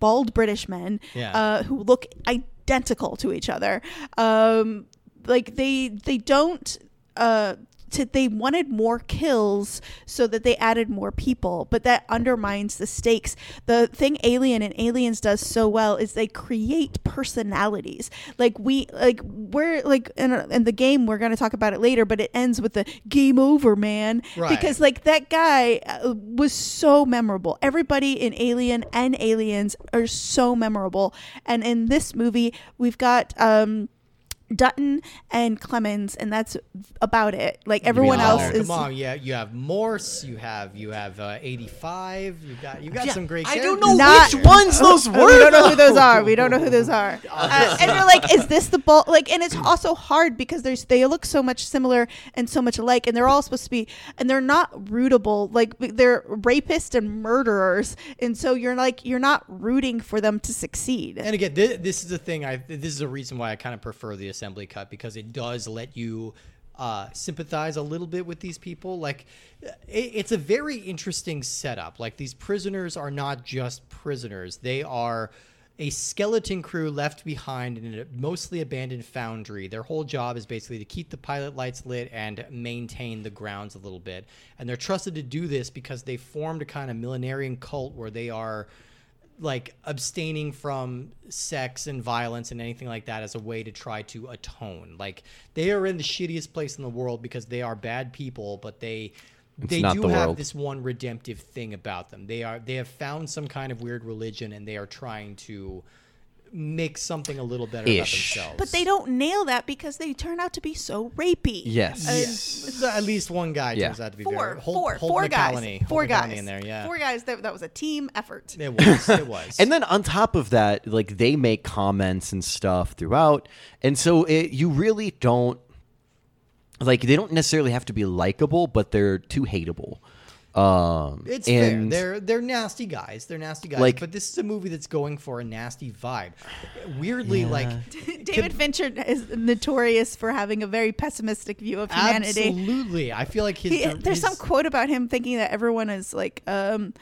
bald British men Yeah. uh, who look identical to each other. Um, like they they don't. Uh, to, they wanted more kills so that they added more people, but that undermines the stakes. The thing Alien and Aliens does so well is they create personalities. Like we, like we're like in, in the game, we're going to talk about it later, but it ends with the game over, man. Right. Because like that guy uh, was so memorable. Everybody in Alien and Aliens are so memorable, and in this movie, we've got um, Dutton and Clemens, and that's about it. Like everyone Oh, else come is. on, yeah, you have Morse, you have you have uh, 85, you got you got some great. I characters. don't know Not- which ones those were. we don't know who those are. We don't know who those are. Uh, and you're like, is this the ball? Like, and it's also hard because there's they look so much similar and so much alike, and they're all supposed to be, and they're not rootable. Like they're rapists and murderers, and so you're like, you're not rooting for them to succeed. And again, this, this is the thing. I this is a reason why I kind of prefer the assembly cut because it does let you uh, sympathize a little bit with these people. Like, it, it's a very interesting setup. Like these prisoners are not just prisoners; they are a skeleton crew left behind in a mostly abandoned foundry. Their whole job is basically to keep the pilot lights lit and maintain the grounds a little bit. And they're trusted to do this because they formed a kind of millenarian cult where they are like abstaining from sex and violence and anything like that as a way to try to atone. Like they are in the shittiest place in the world because they are bad people, but they they do the have this one redemptive thing about them. They are they have found some kind of weird religion and they are trying to make something a little better Ish. about themselves. But they don't nail that because they turn out to be so rapey. Yes. Uh, yeah. At least one guy Yeah. turns out to be Four, very Holt, four, Holt four McCallany. guys. Four Holt McCallany guys in there, yeah. Four guys. That, that was a team effort. It was. It was. And then on top of that, like they make comments and stuff throughout, and so it, you really don't like they don't necessarily have to be likable, but they're too hateable. Um, It's and fair. They're they're nasty guys. They're nasty guys. Like- but this is a movie that's going for a nasty vibe. Weirdly, like David Fincher is notorious for having a very pessimistic view of humanity. absolutely. I feel like his. He, there's some quote about him thinking that everyone is like um,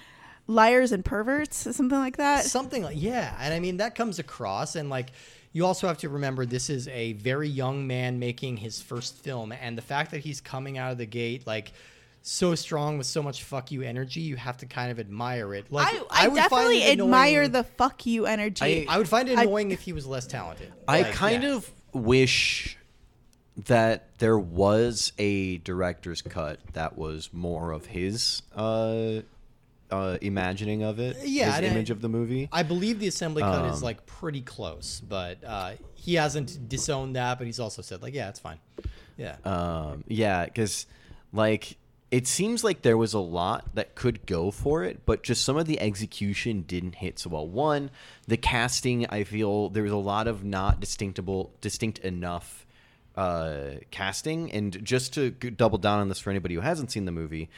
liars and perverts, something like that. something like yeah, and I mean that comes across, and like you also have to remember this is a very young man making his first film, and the fact that he's coming out of the gate like. So strong with so much fuck you energy, you have to kind of admire it. Like I, I, would find definitely it admire annoying- the fuck you energy. I would find it I- annoying if he was less talented. I Like, kind yeah. of wish that there was a director's cut that was more of his uh, uh, imagining of it, Yeah, his and I- image of the movie. I believe the assembly cut is Um, like pretty close, but uh, he hasn't disowned that. But he's also said like, yeah, it's fine. Yeah, Um, yeah, because like it seems like there was a lot that could go for it, but just some of the execution didn't hit so well. One, the casting, I feel there was a lot of not distinctable, distinct enough uh, casting. And just to double down on this for anybody who hasn't seen the movie,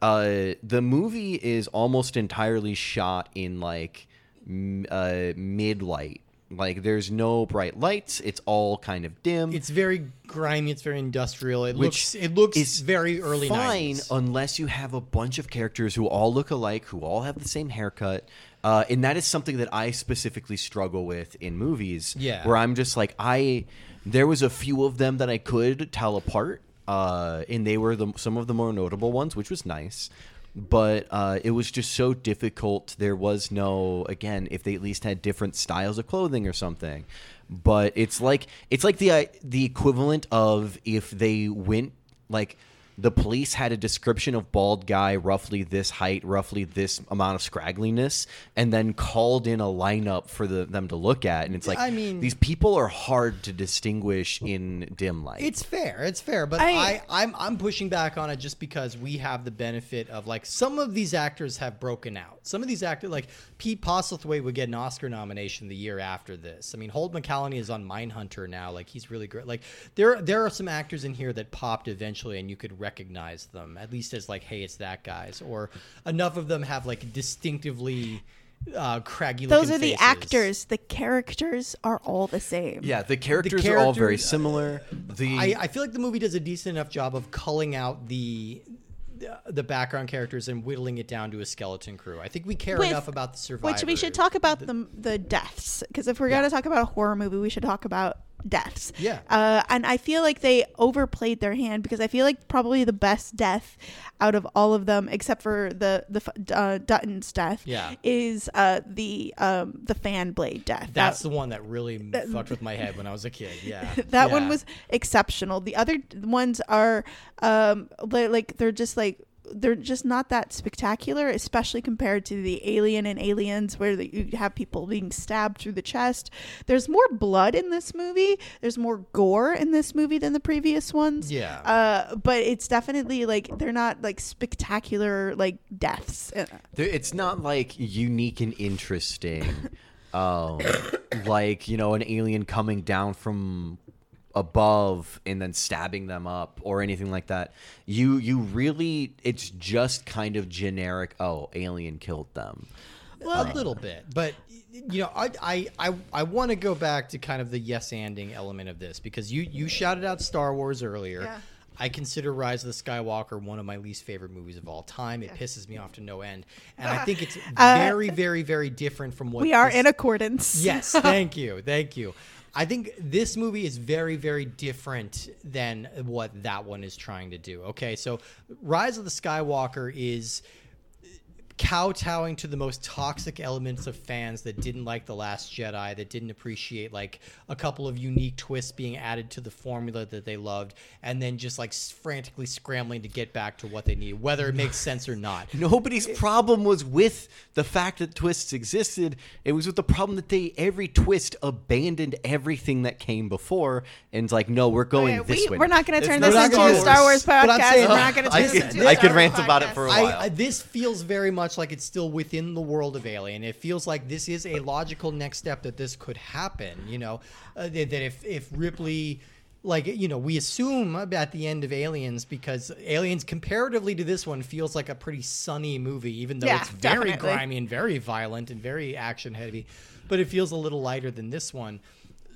uh, the movie is almost entirely shot in like uh, mid light Like there's no bright lights. It's all kind of dim. It's very grimy. It's very industrial. It which looks. It looks very early fine 90s. unless you have a bunch of characters who all look alike, who all have the same haircut. Uh, and that is something that I specifically struggle with in movies. Yeah. Where I'm just like, I, there was a few of them that I could tell apart. Uh, and they were the, some of the more notable ones, which was nice. But uh, it was just so difficult. There was no, again, if they at least had different styles of clothing or something. But it's like it's like the uh, the equivalent of if they went like the police had a description of bald guy roughly this height roughly this amount of scraggliness and then called in a lineup for the, them to look at and it's like I mean- these people are hard to distinguish in dim light It's fair. It's fair, but I- I, I am I'm pushing back on it just because we have the benefit of like some of these actors have broken out. Some of these actors, like Pete Postlethwaite, would get an Oscar nomination the year after this. I mean, Holt McCallany is on Mindhunter now. Like he's really great. Like there there are some actors in here that popped eventually, and you could recognize them at least as like, hey, it's that guy's. Or enough of them have like distinctively uh, craggy. Those looking are the faces. actors. The characters are all the same. yeah the characters are all very similar the I, I feel like the movie does a decent enough job of culling out the the background characters and whittling it down to a skeleton crew. I think we care With- enough about the survivors. Which we should talk about the the deaths because if we're gonna talk about a horror movie, we should talk about deaths. Yeah. Uh, and I feel like they overplayed their hand because I feel like probably the best death out of all of them, except for the the uh, Dutton's death, Yeah. is uh, the um, the fan blade death. That's That- the one that really fucked with my head when I was a kid. Yeah, that one was exceptional. The other ones are um like they're just like they're just not that spectacular, especially compared to the Alien and Aliens, where the, you have people being stabbed through the chest. There's more blood in this movie. There's more gore in this movie than the previous ones. Yeah. Uh, but it's definitely like they're not like spectacular like deaths. Uh, it's not like unique and interesting um like you know an alien coming down from above and then stabbing them up or anything like that you you really it's just kind of generic oh alien killed them a little bit, but you know, I I I, I want to go back to kind of the yes anding element of this because you you shouted out Star Wars earlier. Yeah. I consider Rise of the Skywalker one of my least favorite movies of all time. It pisses me off to no end, and I think it's very, very, very different from what Uh, we are this- in accordance. Yes, thank you, thank you. I think this movie is very, very different than what that one is trying to do. Okay, so Rise of the Skywalker is kowtowing to the most toxic elements of fans that didn't like the last jedi that didn't appreciate like a couple of unique twists being added to the formula that they loved and then just like frantically scrambling to get back to what they need whether it makes sense or not nobody's problem was with the fact that twists existed it was with the problem that they every twist abandoned everything that came before and it's like no we're oh, going Okay, this we, way we're not going to turn not this into a Star Wars Wars. I'm podcast. saying- we're not going to I this could- into a I Star could Wars rant about it for a while. I, I, this feels very much like it's still within the world of Alien. It feels like this is a logical next step that this could happen. You know, uh, that, that if if Ripley, like you know, we assume at the end of Aliens because Aliens comparatively to this one feels like a pretty sunny movie, even though Yeah, it's very definitely. grimy and very violent and very action heavy, but it feels a little lighter than this one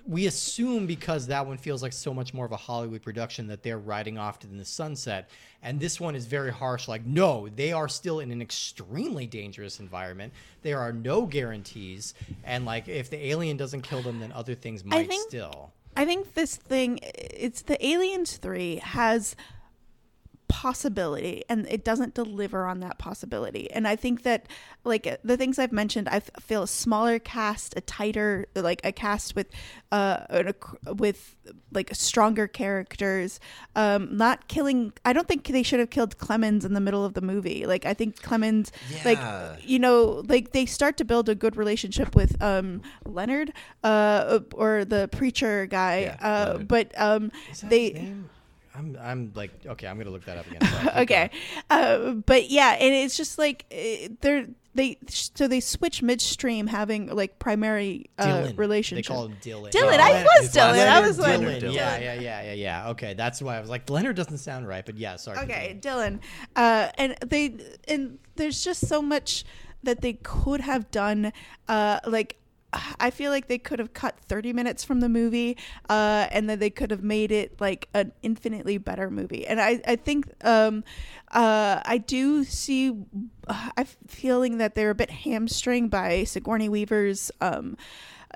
we assume because that one feels like so much more of a Hollywood production that they're riding off to the sunset. And this one is very harsh. Like, no, they are still in an extremely dangerous environment. There are no guarantees. And like, if the alien doesn't kill them, then other things might think- still. I think this thing, it's the Aliens 3 has possibility and it doesn't deliver on that possibility. And I think that, like, the things I've mentioned, I feel a smaller cast, a tighter, like, a cast with, uh, with, like, stronger characters, um, not killing. I don't think they should have killed Clemens in the middle of the movie. Like, I think Clemens, like, you know, like they start to build a good relationship with um Leonard, uh, or the preacher guy. Yeah, uh, Leonard. but um, they. I'm, I'm like, okay, I'm going to look that up again. Keep Okay, uh, but yeah, and it's just like eh, they're they so they switch midstream having like primary uh, Dylan. relationship. They call him Dylan. Dylan, Yeah. I was Dylan. I Leonard was like- Dylan. Dylan. Yeah, yeah, yeah, yeah, yeah. Okay, that's why I was like, Leonard doesn't sound right, but yeah, sorry. Okay. Dylan. Uh, and they and there's just so much that they could have done. Uh, like I feel like they could have cut 30 minutes from the movie, uh, and then they could have made it like an infinitely better movie. And I, I think um, uh, I do see, I'm feeling that they're a bit hamstring by Sigourney Weaver's. Um,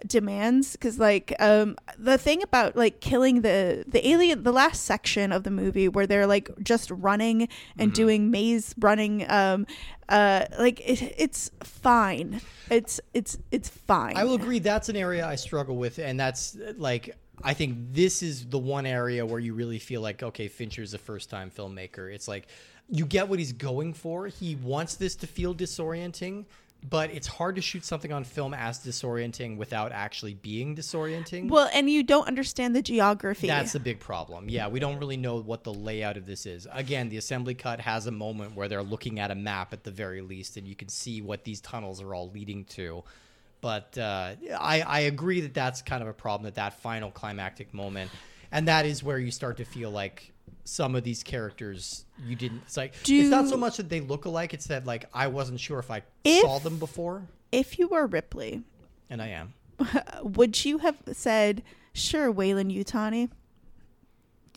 demands because like um the thing about like killing the the alien the last section of the movie where they're like just running and doing maze running um uh like it, it's fine it's it's it's fine I will agree. That's an area I struggle with, and that's like I think this is the one area where you really feel like okay, Fincher's a first-time filmmaker. It's like you get what he's going for. He wants this to feel disorienting, but it's hard to shoot something on film as disorienting without actually being disorienting. well and you don't understand the geography That's the big problem. Yeah, we don't really know what the layout of this is. Again, the assembly cut has a moment where they're looking at a map at the very least, and you can see what these tunnels are all leading to. But uh, I, I agree that that's kind of a problem at that final climactic moment, and that is where you start to feel like some of these characters you didn't. It's like it's not so much that they look alike; it's that like I wasn't sure if I If- saw them before, if you were ripley and I am. would you have said sure Weyland Yutani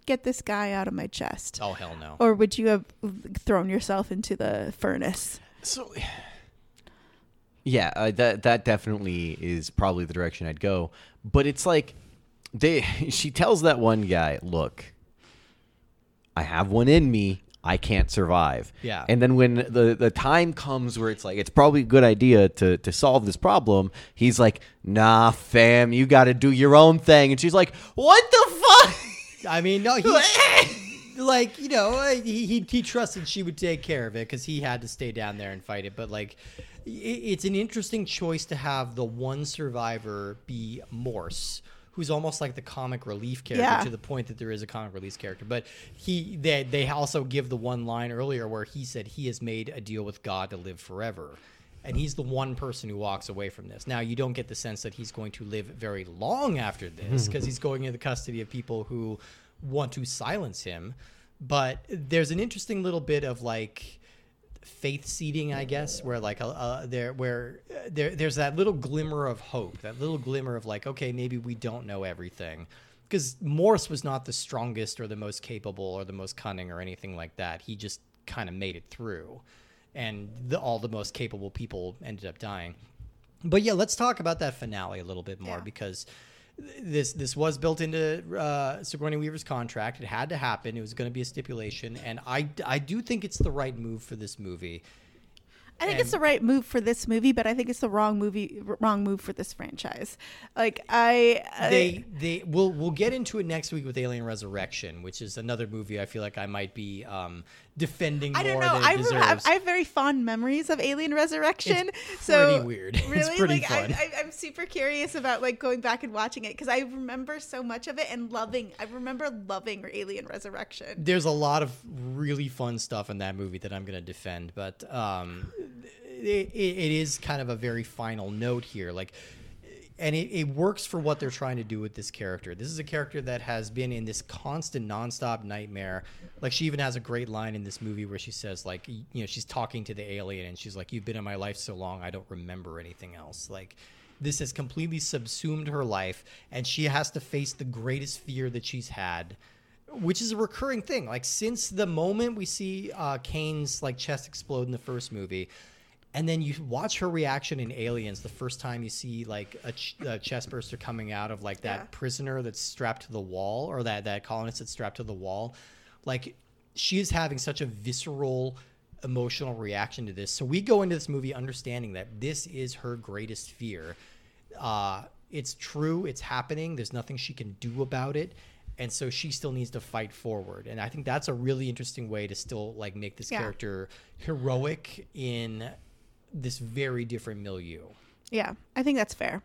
get this guy out of my chest Oh hell no! or would you have thrown yourself into the furnace So, yeah, uh, that that definitely is probably the direction I'd go. But it's like they she tells that one guy, "Look, I have one in me. I can't survive." Yeah. And then when the the time comes where it's like it's probably a good idea to to solve this problem, he's like, "Nah, fam, you got to do your own thing." And she's like, "What the fuck?" I mean, no, he like you know he he, he trusted she would take care of it because he had to stay down there and fight it. But like, it's an interesting choice to have the one survivor be Morse. Who's almost like the comic relief character Yeah. to the point that there is a comic relief character, but he they they also give the one line earlier where he said he has made a deal with God to live forever, and he's the one person who walks away from this. Now you don't get the sense that he's going to live very long after this because he's going into the custody of people who want to silence him. But there's an interesting little bit of like faith seeding, I guess, where like uh, there where uh, there there's that little glimmer of hope, that little glimmer of like, okay, maybe we don't know everything. Because Morse was not the strongest or the most capable or the most cunning or anything like that. He just kind of made it through, and the, all the most capable people ended up dying. But yeah, let's talk about that finale a little bit more Yeah. because this this was built into uh, Sigourney Weaver's contract. It had to happen. It was going to be a stipulation, and I I do think it's the right move for this movie. I think it's the right move for this movie, but I think it's the wrong movie, wrong move for this franchise. Like I, I They they we'll we'll get into it next week with Alien Resurrection, which is another movie I feel like I might be um, defending I don't more know. than I, deserves. I have very fond memories of Alien Resurrection. It's so pretty weird. It's Really, pretty like fun. I, I, I'm super curious about like going back and watching it because I remember so much of it and loving. I remember loving Alien Resurrection. There's a lot of really fun stuff in that movie that I'm going to defend, but um, it, it, it is kind of a very final note here. Like, and it, it works for what they're trying to do with this character. This is a character that has been in this constant, nonstop nightmare. Like, she even has a great line in this movie where she says, like, you know, she's talking to the alien and she's like, "You've been in my life so long, I don't remember anything else." Like. This has completely subsumed her life, and she has to face the greatest fear that she's had which is a recurring thing. Like since the moment we see uh, Kane's like chest explode in the first movie, and then you watch her reaction in Aliens the first time you see like a, ch- a chest burster coming out of like that Yeah. prisoner that's strapped to the wall or that that colonist that's strapped to the wall, like she is having such a visceral emotional reaction to this. So we go into this movie understanding that this is her greatest fear. Uh, it's true, it's happening. There's nothing she can do about it. And so she still needs to fight forward. And I think that's a really interesting way to still like make this Yeah. character heroic in this very different milieu. Yeah, I think that's fair,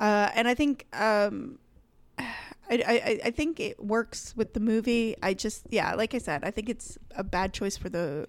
uh, and I think um, I, I I think it works with the movie. I just yeah, like I said, I think it's a bad choice for the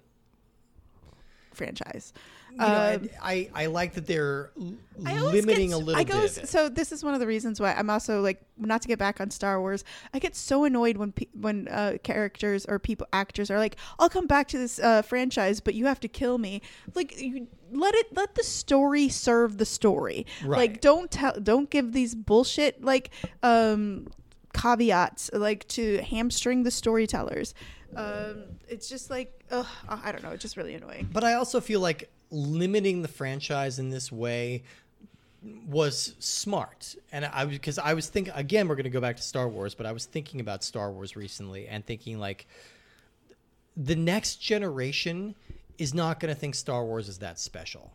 franchise. You know, Um, I, I like that they're l- I always limiting get, a little I bit. So this is one of the reasons why I'm also like not to get back on Star Wars. I get so annoyed when pe- when uh, characters or people actors are like, "I'll come back to this uh, franchise, but you have to kill me." Like, you, let it let the story serve the story. Right. Like, don't tell, don't give these bullshit like um, caveats like to hamstring the storytellers. Um, it's just like, ugh, I don't know. It's just really annoying. But I also feel like limiting the franchise in this way was smart. And I was because I was thinking again, we're going to go back to Star Wars, but I was thinking about Star Wars recently and thinking like the next generation is not going to think Star Wars is that special.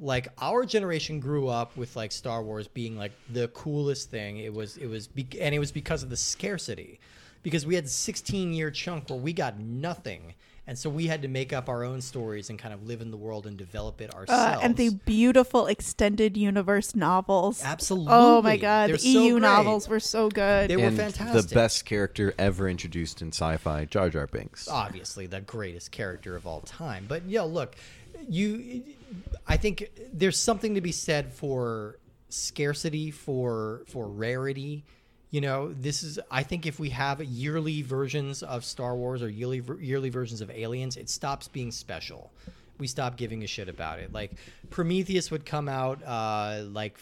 Like our generation grew up with like Star Wars being like the coolest thing. It was it was be- and it was because of the scarcity. Because we had a 16 year chunk where we got nothing. And so we had to make up our own stories and kind of live in the world and develop it ourselves. Uh, and the beautiful extended universe novels. Absolutely. Oh my god, They're the so EU great. novels were so good. They were and fantastic. the best character ever introduced in sci-fi, Jar Jar Binks. obviously the greatest character of all time. But yo, look, you, I think there's something to be said for scarcity, for for rarity. You know, this is. I think if we have yearly versions of Star Wars or yearly yearly versions of Aliens, it stops being special. We stop giving a shit about it. Like Prometheus would come out uh, like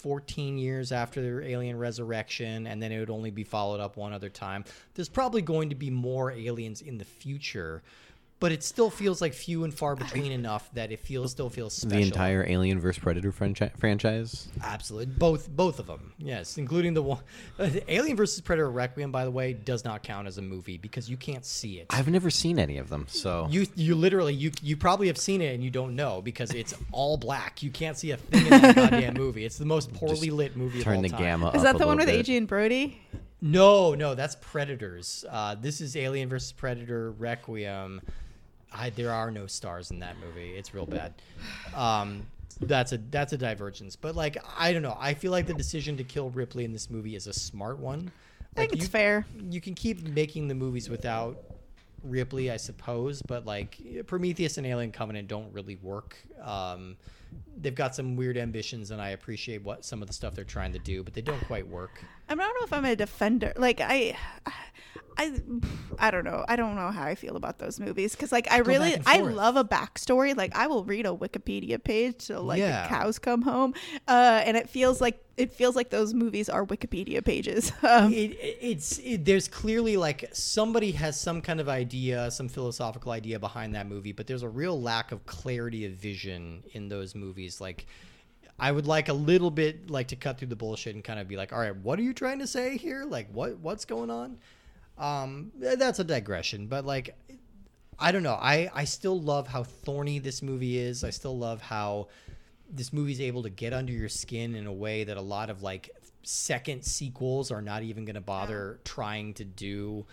14 years after alien resurrection and then it would only be followed up one other time there's probably going to be more aliens in the future but it still feels like few and far between enough that it feels still feels special the entire Alien vs Predator franchi- franchise. absolutely both both of them yes including the one uh, alien versus predator requiem by the way does not count as a movie because you can't see it I've never seen any of them, so you you literally you you probably have seen it and you don't know because it's all black. You can't see a thing in that goddamn movie. It's the most poorly lit movie turn of all the time. gamma up. Is that a the one with little bit. Adrien Brody? No, no, that's Predators. Uh, this is Alien versus Predator Requiem. I, there are no stars in that movie. It's real bad. Um, that's a that's a divergence. But like I don't know. I feel like the decision to kill Ripley in this movie is a smart one. I think it's you- fair. You can keep making the movies without Ripley, I suppose, but like Prometheus and Alien Covenant don't really work. Um, they've got some weird ambitions, and I appreciate what some of the stuff they're trying to do, but they don't quite work. I don't know if I'm a defender. Like I, I, I don't know. I don't know how I feel about those movies because like I Go really I love a backstory. Like I will read a Wikipedia page till like Yeah. the cows come home, uh, and it feels like it feels like those movies are Wikipedia pages. Um, it, it- it's it, there's clearly like somebody has some kind of idea, some philosophical idea behind that movie, but there's a real lack of clarity of vision in those movies. Like, I would like a little bit like to cut through the bullshit and kind of be like, all right, what are you trying to say here? Like, what what's going on? Um, that's a digression, but like, I don't know. I I still love how thorny this movie is. I still love how this movie's able to get under your skin in a way that a lot of like second sequels are not even going to bother trying to do.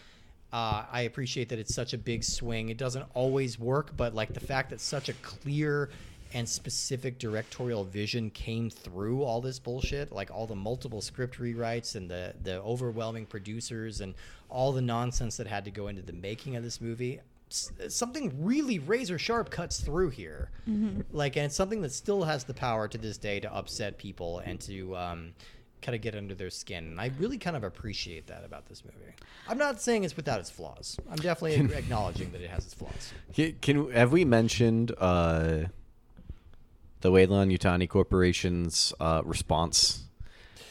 Uh, I appreciate that it's such a big swing. It doesn't always work, but like the fact that such a clear and specific directorial vision came through all this bullshit, like all the multiple script rewrites and the the overwhelming producers and all the nonsense that had to go into the making of this movie s- something really razor sharp cuts through here. Like and it's something that still has the power to this day to upset people and to um, kind of get under their skin and i really kind of appreciate that about this movie. I'm not saying it's without its flaws. I'm definitely acknowledging that it has its flaws. Can, can have we mentioned uh, the Weyland Yutani Corporation's uh, response?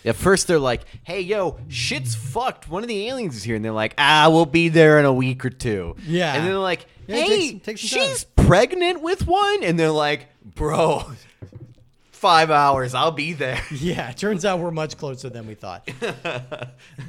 At first, they're like, "Hey, yo, shit's fucked. One of the aliens is here," and they're like, "Ah, we'll be there in a week or two. Yeah. and then they're like, Yeah, it "Hey, takes- takes some time." she's pregnant with one," and they're like, "Bro, five hours, I'll be there." yeah it turns out we're much closer than we thought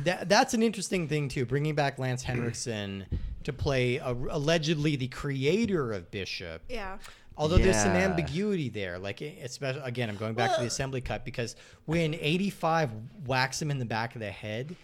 that, that's an interesting thing too bringing back lance henriksen to play a, allegedly the creator of bishop yeah. Although there's some ambiguity there, like eh, especially again, I'm going back to the assembly cut because when 85 whacks him in the back of the head,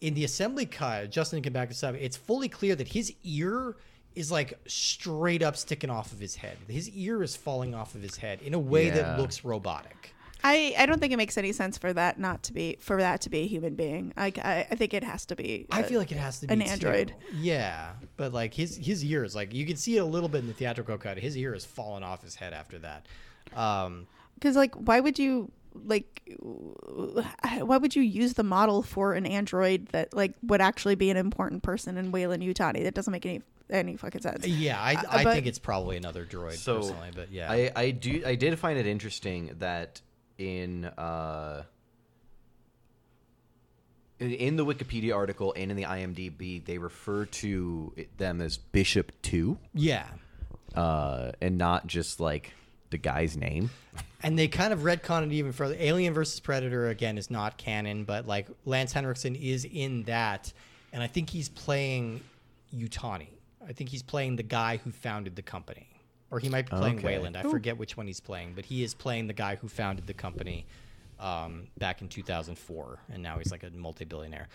in the assembly cut, Justin can back this up. It's fully clear that his ear is like straight up sticking off of his head. His ear is falling off of his head in a way Yeah. that looks robotic. I, I don't think it makes any sense for that not to be for that to be a human being. Like I, I think it has to be. I uh, feel like it has to be an too. android. Yeah, but like his his ears, like you can see it a little bit in the theatrical cut. His ear has fallen off his head after that. Um, because like why would you like why would you use the model for an android that like would actually be an important person in Weyland Yutani? That doesn't make any any fucking sense. yeah, I, Uh, I but- think it's probably another droid So personally, but yeah, I, I do I did find it interesting that in uh in- the Wikipedia article and in the IMDb they refer to them as Bishop Two, yeah. uh, and not just like the guy's name. And they kind of retcon it even further. Alien versus Predator again is not canon, but like Lance Henriksen is in that, and I think he's playing Yutani. I think he's playing the guy who founded the company, or he might be playing Okay. Weyland. I forget which one he's playing, but he is playing the guy who founded the company um, back in 2004, and now he's like a multi-billionaire.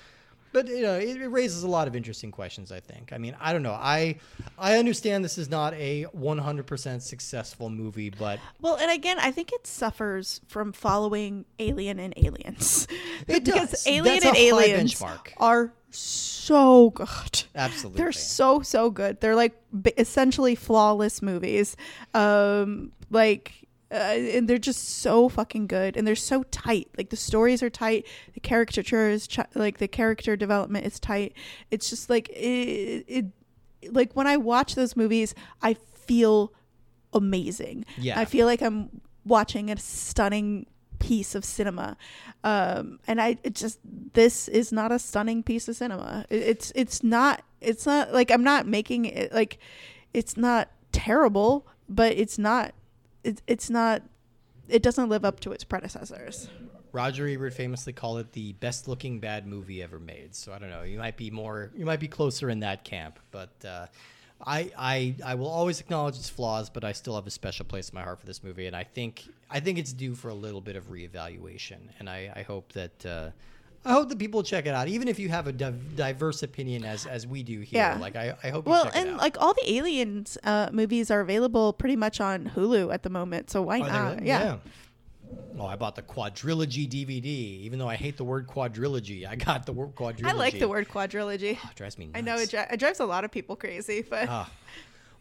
But you know, it, it raises a lot of interesting questions. I think. I mean, I don't know. I I understand this is not a 100% successful movie, but Well, and again, I think it suffers from following Alien and Aliens. It because does. Alien That's and Aliens benchmark. are so good. Absolutely. They're so so good. They're like essentially flawless movies. Um like uh, and they're just so fucking good and they're so tight. Like the stories are tight the caricature is ch- like the character development is tight. It's just like it, it like when i watch those movies i feel amazing. Yeah. i feel like i'm watching a stunning piece of cinema. Um and i it just this is not a stunning piece of cinema. It- it's it's not it's not like i'm not making it like it's not terrible but it's not it, it's not it doesn't live up to its predecessors Roger Ebert famously called it the best looking bad movie ever made. So I don't know. You might be more, you might be closer in that camp. But uh, I, I, I will always acknowledge its flaws, but I still have a special place in my heart for this movie. And I think, I think it's due for a little bit of reevaluation. And I, I hope that, uh, I hope that people check it out, even if you have a div- diverse opinion as as we do here. Yeah. Like I, I hope you well check it and like all the aliens uh movies are available pretty much on hulu at the moment so why Are not really? yeah. Oh, I bought the quadrilogy DVD. Even though I hate the word quadrilogy, I got the word quadrilogy. i like the word quadrilogy It drives me nuts. i know it, dri- it drives a lot of people crazy but Ah.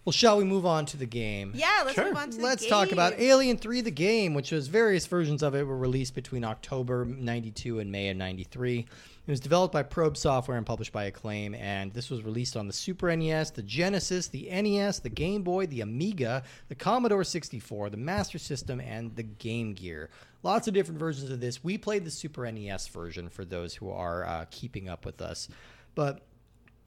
Well, shall we move on to the game? yeah let's move on to the game. Let's talk about. Alien 3 the game, which was various versions of it were released between October 92 and May of 93. It was developed by Probe Software and published by Acclaim, and this was released on the Super NES, the Genesis, the NES, the Game Boy, the Amiga, the Commodore 64, the Master System, and the Game Gear. Lots of different versions of this. We played the Super NES version for those who are uh, keeping up with us. But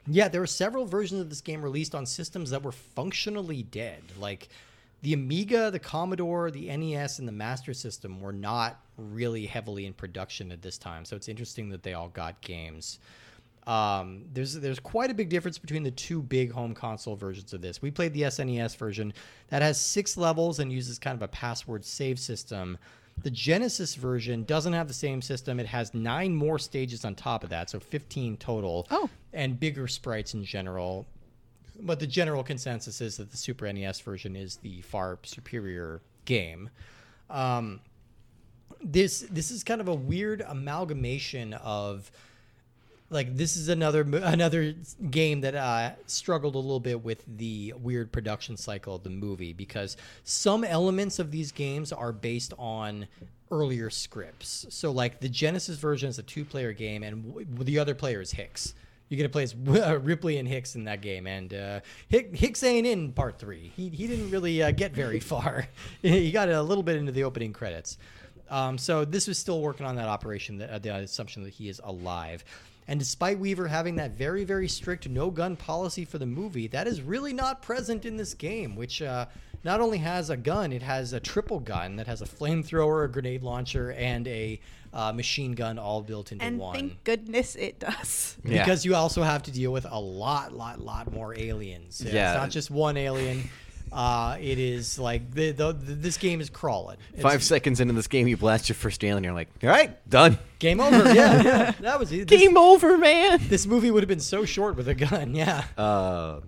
yeah, there were several versions of this game released on systems that were functionally dead. Like the Amiga, the Commodore, the NES, and the Master System were not really heavily in production at this time. So it's interesting that they all got games. Um, there's there's quite a big difference between the two big home console versions of this. We played the SNES version that has six levels and uses kind of a password save system. The Genesis version doesn't have the same system. It has nine more stages on top of that, so 15 total. Oh. and bigger sprites in general. But the general consensus is that the Super NES version is the far superior game. Um, this this is kind of a weird amalgamation of like this is another another game that uh, struggled a little bit with the weird production cycle of the movie because some elements of these games are based on earlier scripts. So like the Genesis version is a two-player game, and w- the other player is Hicks. You get to play as uh, Ripley and Hicks in that game, and uh, Hicks ain't in part three. He he didn't really uh, get very far. he got a little bit into the opening credits. Um, so this was still working on that operation, the, uh, the assumption that he is alive. And despite Weaver having that very, very strict no gun policy for the movie, that is really not present in this game, which uh, not only has a gun, it has a triple gun that has a flamethrower, a grenade launcher, and a uh, machine gun all built into and one. thank goodness it does Yeah. Because you also have to deal with a lot, lot, lot more aliens. Yeah. It's not just one alien. Uh, it is like the, the, the this game is crawling. It's Five seconds into this game, you blast your first alien. You're like, all right, done. Game over. Yeah. That was it. This, over, man. this movie would have been so short with a gun. Yeah. Uh,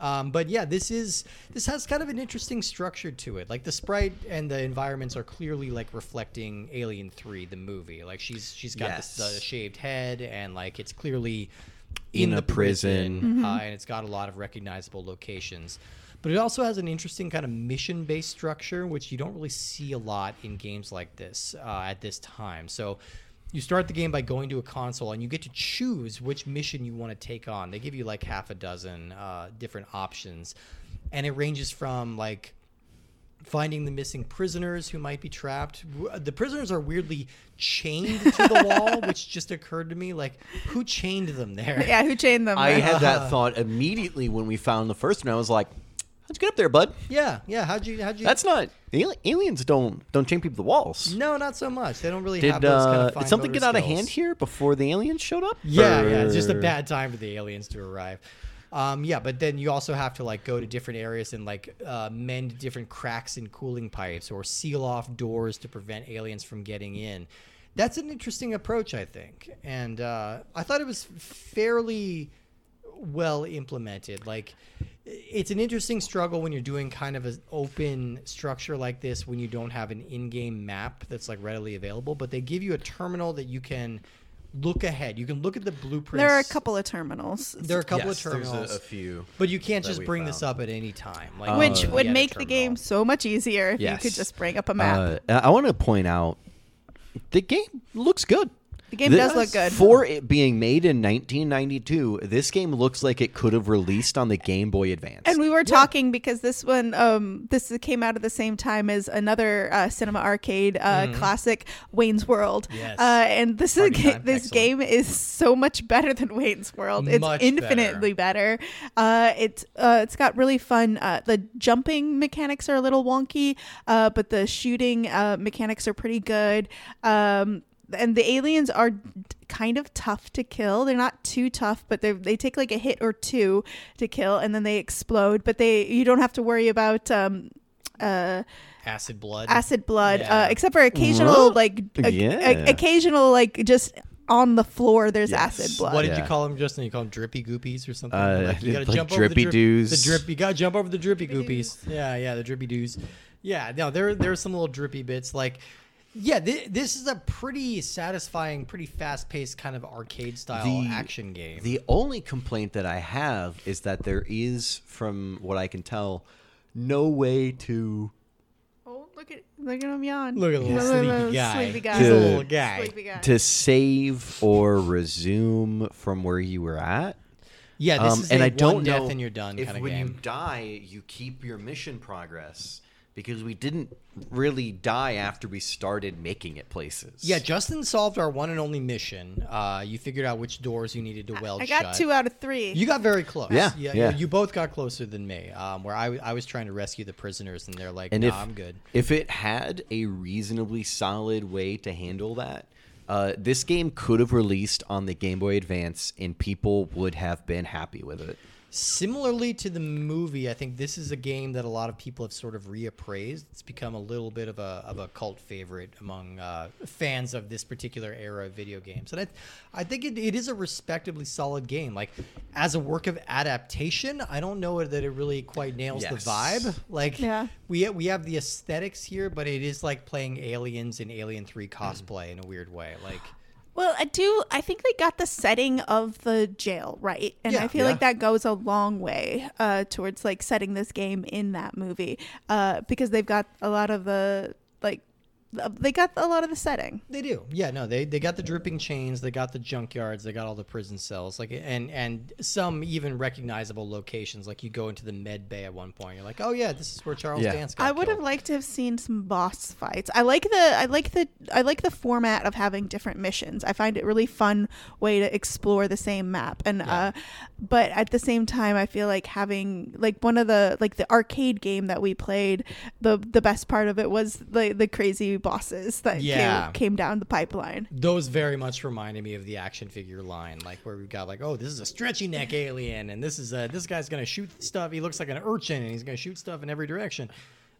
Um, but yeah, this is this has kind of an interesting structure to it. Like the sprite and the environments are clearly like reflecting Alien Three, the movie. Like she's she's got Yes. this, the shaved head, and like it's clearly In in, the prison. prison, uh, and it's got a lot of recognizable locations. But it also has an interesting kind of mission-based structure, which you don't really see a lot in games like this uh, at this time. So you start the game by going to a console, and you get to choose which mission you want to take on. They give you like half a dozen uh, different options, and it ranges from like finding the missing prisoners who might be trapped. The prisoners are weirdly chained to the wall, which just occurred to me. Like, who chained them there? Yeah, who chained them? I had that thought immediately when we found the first one. I was like, "How'd you get up there, bud?" Yeah, yeah. How'd you? How'd you? That's not aliens. Don't don't chain people to the walls. no, not so much. They don't really Did have those kind uh, of fine did something get out of hand here before the aliens showed up? Yeah, yeah. It's just a bad time for the aliens to arrive. Um, yeah, but then you also have to like go to different areas and like uh, mend different cracks in cooling pipes or seal off doors to prevent aliens from getting in. That's an interesting approach, I think, and uh, I thought it was fairly well implemented. Like, it's an interesting struggle when you're doing kind of an open structure like this when you don't have an in-game map that's like readily available. But they give you a terminal that you can look ahead. You can look at the blueprints. There are a couple of terminals, There are a couple Yes, of there's terminals, a, a few. but you can't just we bring this up at any time. Like, which would make the game so much easier if Yes. you could just bring up a map. Uh, I want to point out the game looks good. The game does look good. For it being made in 1992, this game looks like it could have released on the Game Boy Advance. And we were talking because this one, um, this came out at the same time as another uh, cinema arcade uh, classic, Wayne's World. Yes. Uh, and this is Party ga- time, this excellent. game is so much better than Wayne's World. It's Much infinitely better. Uh, it's uh, it's got really fun. Uh, the jumping mechanics are a little wonky, uh, but the shooting uh, mechanics are pretty good. Um, and the aliens are kind of tough to kill. They're not too tough, but they they take like a hit or two to kill, and then they explode. But they you don't have to worry about um, uh, acid blood. acid blood, Yeah. uh, except for occasional What? like o- Yeah. o- occasional like just on the floor. There's Yes. acid blood. What did Yeah. you call them, Justin? You call them drippy goopies or something? Uh, like you gotta like jump over the drippy drip, doos. The drip. You gotta jump over the drippy goopies. Yeah, yeah, the drippy doos. Yeah, no, there there are some little drippy bits. Like, yeah, thi- this is a pretty satisfying, pretty fast paced kind of arcade style The- action game. The only complaint that I have is that there is, from what I can tell, no way to Oh, look at look at him yawn. Look at the little sleepy guy. Sleepy guy. He's a To- little guy. Sleepy guy. to save or resume from where you were at. Yeah, this Um, is and a I don't one know death and you're done if kind of when you game. die, you keep your mission progress because we didn't really die after we started making it places. Yeah, Justin solved our one and only mission. Uh, you figured out which doors you needed to weld I got shut. two out of three. You got very close. Yeah, yeah. yeah. You both got closer than me. Um, where I, w- I was trying to rescue the prisoners, and they're like, and "Nah, if I'm good." if it had a reasonably solid way to handle that, uh, this game could have released on the Game Boy Advance, and people would have been happy with it. Similarly to the movie, I think this is a game that a lot of people have sort of reappraised. It's become a little bit of a, of a cult favorite among uh, fans of this particular era of video games. And I, I think it, it is a respectably solid game. Like, as a work of adaptation, I don't know that it really quite nails Yes. the vibe. Like, Yeah. we, we have the aesthetics here, but it is like playing Aliens in Alien 3 cosplay in a weird way. Like, Well, I do. I think they got the setting of the jail right, and Yeah. I feel Yeah. like that goes a long way uh, towards like setting this game in that movie uh, because they've got a lot of the like they got a lot of the setting. They do. Yeah, no, they they got the dripping chains, they got the junkyards, they got all the prison cells, like and and some even recognizable locations. Like you go into the med bay at one point, you're like, oh yeah, this is where Charles Yeah. Dance got I would have liked to have seen some boss fights. I like the I like the I like the format of having different missions. I find it really fun way to explore the same map. And uh but at the same time I feel like having like one of the like the arcade game that we played, the the best part of it was the the crazy bosses that Yeah. came, came down the pipeline. Those very much reminded me of the action figure line, like where we've got like, oh, this is a stretchy neck alien, and this is a, this guy's gonna shoot stuff. He looks like an urchin, and he's gonna shoot stuff in every direction.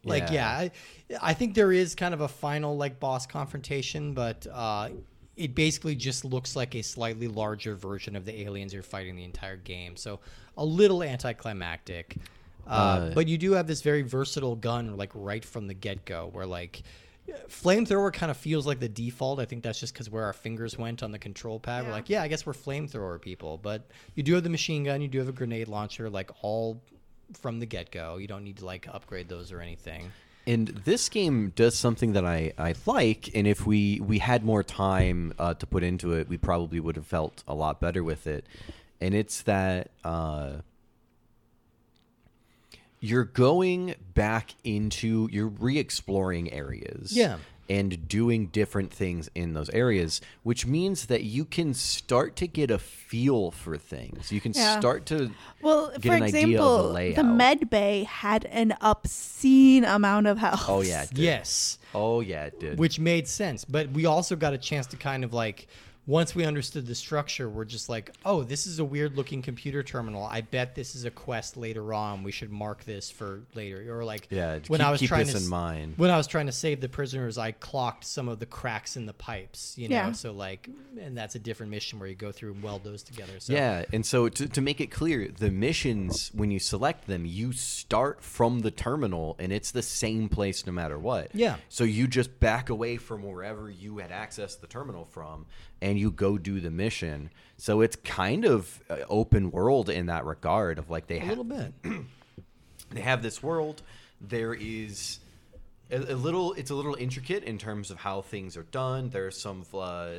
Like, Yeah. yeah, I, I think there is kind of a final like boss confrontation, but uh, it basically just looks like a slightly larger version of the aliens you're fighting the entire game. So a little anticlimactic. Uh, but you do have this very versatile gun, like right from the get go, where like flamethrower kind of feels like the default. I think that's just because where our fingers went on the control pad. We're like, yeah, I guess we're flamethrower people. But you do have the machine gun, you do have a grenade launcher, like all from the get go. You don't need to like upgrade those or anything. And this game does something that I, I like, and if we, we had more time uh, to put into it, we probably would have felt a lot better with it. And it's that uh, you're going back into, you're re exploring areas. Yeah. And doing different things in those areas, which means that you can start to get a feel for things. You can Yeah. start to Well, get for an idea of the example, the, med bay had an obscene amount of health. Oh, yeah. it did. Yes. Oh, yeah, it did. which made sense. But we also got a chance to kind of like once we understood the structure, we're just like, oh, this is a weird looking computer terminal. I bet this is a quest later on. We should mark this for later. Or like, Yeah, when keep- I was keep trying this to in mind. When I was trying to save the prisoners, I clocked some of the cracks in the pipes. You know, Yeah. so like, and that's a different mission where you go through and weld those together. So Yeah, and so to, to make it clear, the missions when you select them, you start from the terminal, and it's the same place no matter what. Yeah. So you just back away from wherever you had accessed the terminal from, and you go do the mission. So it's kind of uh, open world in that regard of like they a have little bit. they have this world. There is a, a little. It's a little intricate in terms of how things are done. There's some uh,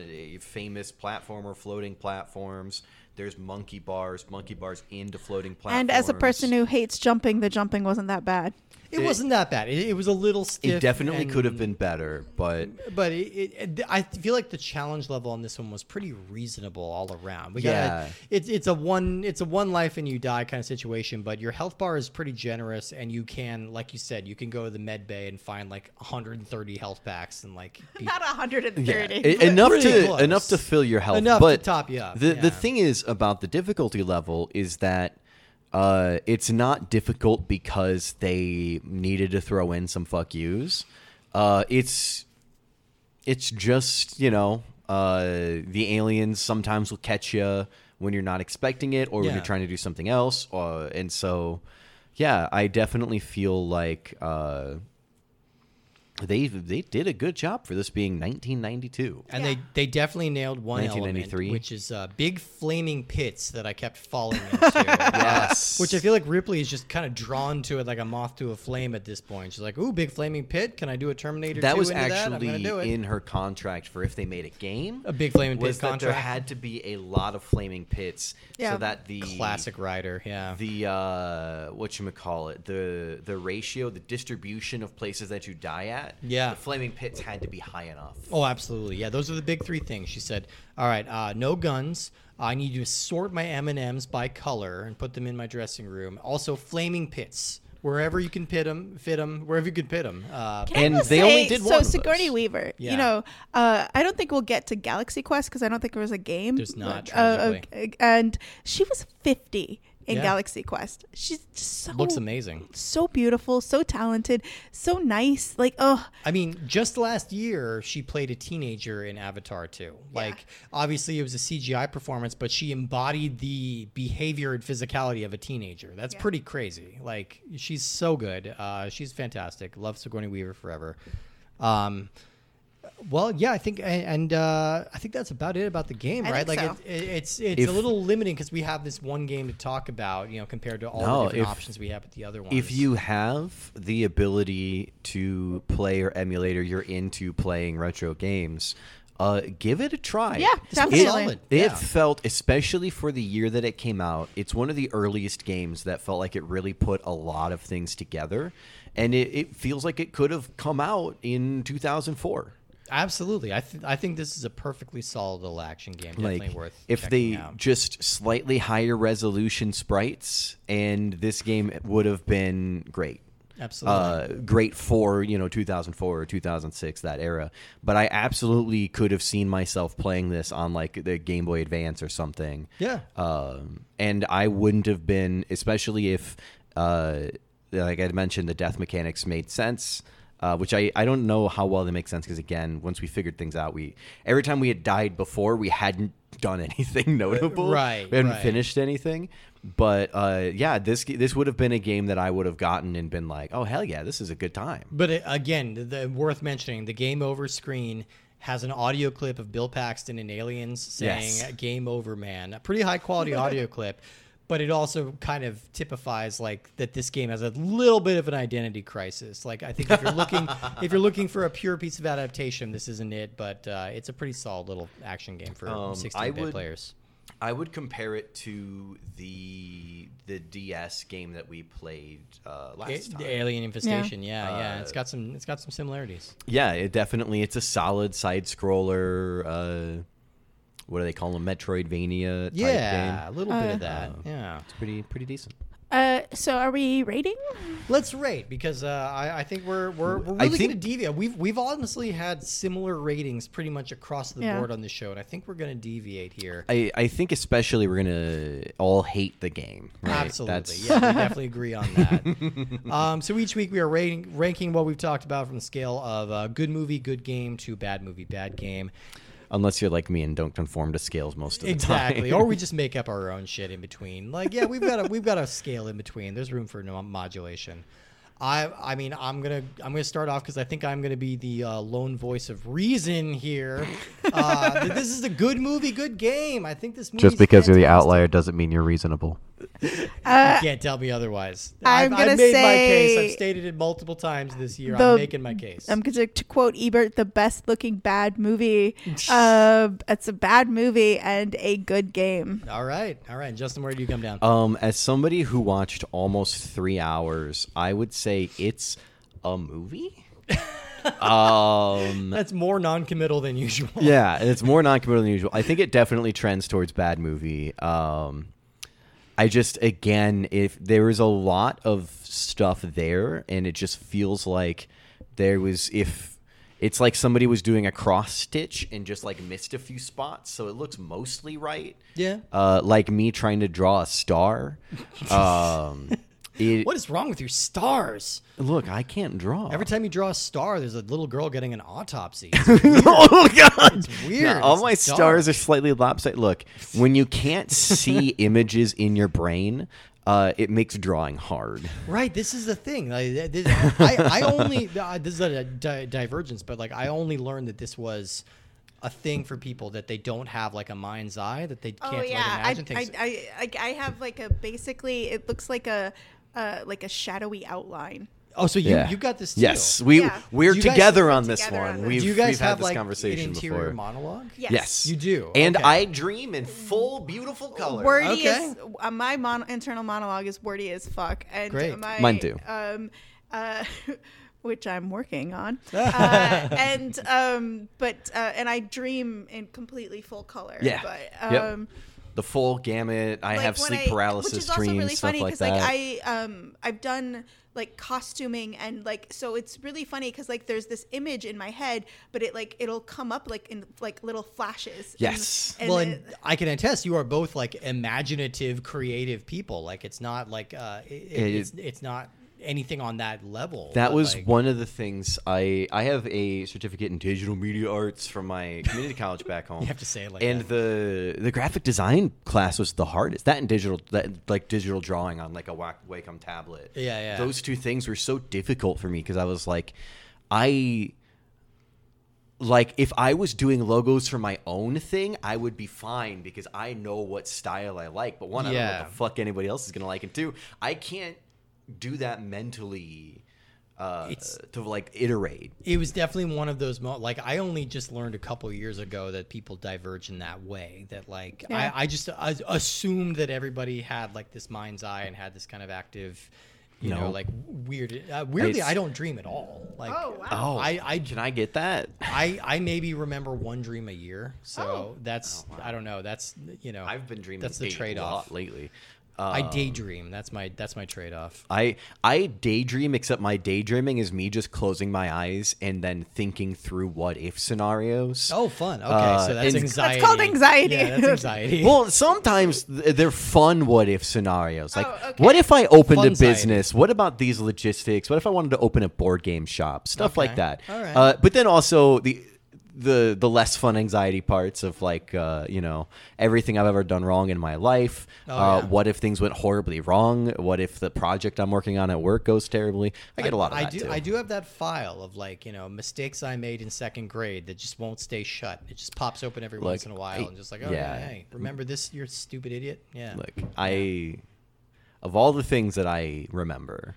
famous platformer floating platforms. There's monkey bars, monkey bars into floating platforms. And as a person who hates jumping, the jumping wasn't that bad. It, wasn't that bad. It, it was a little stiff. it definitely could have been better, but but it, it, it- I feel like the challenge level on this one was pretty reasonable all around. We Yeah. got it's it's a one it's a one life and you die kind of situation, but your health bar is pretty generous, and you can, like you said, you can go to the med bay and find like 130 health packs and like be- Not 130. Yeah, enough to close. enough to fill your health, Enough to top you up, The yeah. the thing is about the difficulty level is that uh, it's not difficult because they needed to throw in some fuck yous. Uh, it's it's just you know uh, the aliens sometimes will catch you when you're not expecting it or when you're trying to do something else, uh, and so yeah, I definitely feel like. They they did a good job for this being 1992. and Yeah. they they definitely nailed one element, 1993. which is uh, big flaming pits that I kept falling into. Yes. Which I feel like Ripley is just kind of drawn to it like a moth to a flame at this point. She's like, "Ooh, big flaming pit! Can I do a Terminator?" that 2 was into that? I'm actually do it. in her contract for if they made a game. A big flaming pit that there had to be a lot of flaming pits Yeah. so that the classic writer. Yeah. the uh what you call it the the ratio the distribution of places that you die at Yeah. the flaming pits had to be high enough Oh, absolutely. Yeah, those are the big three things. She said, "All right, uh, no guns. I need to sort my M and M's by color and put them in my dressing room. Also, flaming pits." Wherever you can pit them, fit them. Wherever you can pit them. Uh, And just they only did so one So Sigourney those. Weaver. Yeah. You know, uh, I don't think we'll get to Galaxy Quest because I don't think there was a game. There's not, but, uh, tragically. and she was 50 in Yeah. Galaxy Quest. She's just so looks amazing. so beautiful, so talented, so nice. Like, oh, I mean, just last year she played a teenager in Avatar too. Like, obviously it was a CGI performance, but she embodied the behavior and physicality of a teenager. That's Yeah. pretty crazy. Like, she's so good. Uh, she's fantastic. Love Sigourney Weaver forever. Um, well, yeah, I think, and uh, I think that's about it about the game, I right? think like, so. it, it, it's it's If- a little limiting because we have this one game to talk about, you know, compared to all No, the different if- options we have with the other ones. if you have the ability to play or emulate or you're into playing retro games uh, give it a try Yeah, This definitely. solid. It Yeah. felt, especially for the year that it came out, it's one of the earliest games that felt like it really put a lot of things together. And it, it feels like it could have come out in 2004. Absolutely, I th- I think this is a perfectly solid little action game. Definitely Like, worth if they out. just slightly higher resolution sprites, and this game would have been great. Absolutely. Uh, great for you know 2004 or 2006 that era but i absolutely could have seen myself playing this on like the game boy advance or something Yeah. um, and i wouldn't have been especially if uh, like i mentioned the death mechanics made sense Uh, which I, I don't know how well they make sense because again once we figured things out we every time we had died before we hadn't done anything notable right, we hadn't right. finished anything but uh, yeah this this would have been a game that I would have gotten and been like oh hell yeah this is a good time But it, again, the, the, worth mentioning, the game over screen has an audio clip of Bill Paxton in Aliens saying Yes. "Game over, man." A pretty high quality audio clip, but it also kind of typifies like that this game has a little bit of an identity crisis. Like I think if you're looking if you're looking for a pure piece of adaptation, this isn't it. But uh, it's a pretty solid little action game for Um, 16-bit I would- players. I would compare it to the the DS game that we played uh, last It- time. the Alien Infestation, yeah, yeah, Uh, it's got some it's got some similarities. Yeah, it definitely. It's a solid side scroller. Uh, what do they call them? Metroidvania. Type Yeah, a game. little bit Uh, of that. yeah. It's pretty pretty decent. Uh, so are we rating? Let's rate because uh, I, I think we're we're, we're I really going to think- deviate. We've we've honestly had similar ratings pretty much across the Yeah. board on the show, and I think we're going to deviate here. I, I think especially we're gonna all hate the game. Right? Absolutely, That's- yeah, we definitely agree on that. um, so each week we are rating ranking what we've talked about from the scale of uh, good movie, good game to bad movie, bad game. Unless you're like me and don't conform to scales most of the Exactly, time. Exactly. or we just make up our own shit in between. Like, yeah, we've got a we've got a scale in between. There's room for no modulation. I I mean, I'm gonna I'm gonna start off because I think I'm gonna be the uh, lone voice of reason here. Uh, this is a good movie, good game. I think this movie Just because you're the outlier doesn't mean you're reasonable. You can't tell me otherwise. I'm I've, gonna I've made my case. I've stated it multiple times this year. the- I'm making my case. I'm going to, to quote Ebert, the best looking bad movie. uh, it's a bad movie and a good game. all right, all right. Justin, where do you come down? Um, as somebody who watched almost three hours, I would say it's a movie. um, That's more non-committal than usual. yeah, it's more non-committal than usual. I think it definitely trends towards bad movie. Um, I just again, if there is a lot of stuff there, and it just feels like there was if it's like somebody was doing a cross stitch and just like missed a few spots, so it looks mostly right. Yeah. Uh, like me trying to draw a star. Um, it, What is wrong with your stars? Look, I can't draw. Every time you draw a star, there's a little girl getting an autopsy. oh god, it's weird. Yeah, all It's my dark. stars are slightly lopsided. Look, when you can't see images in your brain, uh, it makes drawing hard. right. This is the thing. Like, this, I, I only uh, this is a di- divergence, but like I only learned that this was a thing for people that they don't have like a mind's eye that they can't oh like, yeah, I, imagine I, things. I, I, I have like a basically it looks like a uh, like a shadowy outline. oh, so you Yeah. you got this too. Yes, we Yeah. we're Do you guys- together we're on this together on one. this. We've, Do you guys we've have had this like conversation an interior before. monologue? Yes. Yes, You do. and Okay. I dream in full, beautiful color. Wordy Okay. is uh, my mon- internal monologue is wordy as fuck, and Great. my Mine too. Um, uh, which I'm working on, uh, and um, but uh, and I dream in completely full color. Yeah. but Yep. um, the full gamut. I like, have when sleep I- paralysis which is also dreams, really stuff funny like like. I um I've done like costuming and like so it's really funny because like there's this image in my head, but it like it'll come up like in like little flashes. and- Yes. and well, it- and I can attest you are both like imaginative, creative people. Like it's not like uh, it, It- it's it's not anything on that level. That was like- one of the things I I have a certificate in digital media arts from my community college back home. You have to say it like and that. the the graphic design class was the hardest. That and digital that like digital drawing on like a Wacom tablet. Yeah, yeah. Those two things were so difficult for me because I was like, I like if I was doing logos for my own thing, I would be fine because I know what style I like. But one, I don't know Yeah. what the fuck anybody else is gonna like, and two, I can't do that mentally uh, It's- to like iterate. it was definitely one of those mo- like I only just learned a couple years ago that people diverge in that way. That like Yeah. I, I just I assumed that everybody had like this mind's eye and had this kind of active, you know, like weird. Uh, weirdly, It's- I don't dream at all. Like Oh, wow. Oh, I I can I get that? I I maybe remember one dream a year. So Oh. that's I don't know. That's you know I've been dreaming That's the a trade lot off. lately. I daydream. That's my that's my trade off. I I daydream, except my daydreaming is me just closing my eyes and then thinking through what if scenarios. Oh, fun. Okay, Uh, so that's and- anxiety. called anxiety. Yeah, that's anxiety. Well, sometimes they're fun what if scenarios. Like, Oh, okay. what if I opened a Fun-sighted. business? What about these logistics? What if I wanted to open a board game shop? Stuff like that. All right. Uh, but then also the the the less fun anxiety parts of like uh, you know everything I've ever done wrong in my life. Oh, uh, yeah. What if things went horribly wrong? What if the project I'm working on at work goes terribly? I get a lot of I that do. too. I do have that file of like you know mistakes I made in second grade that just won't stay shut. It just pops open every once in a while I- and just like, oh yeah. yeah, hey, remember this? you're stupid idiot. Yeah. Like I, of all the things that I remember,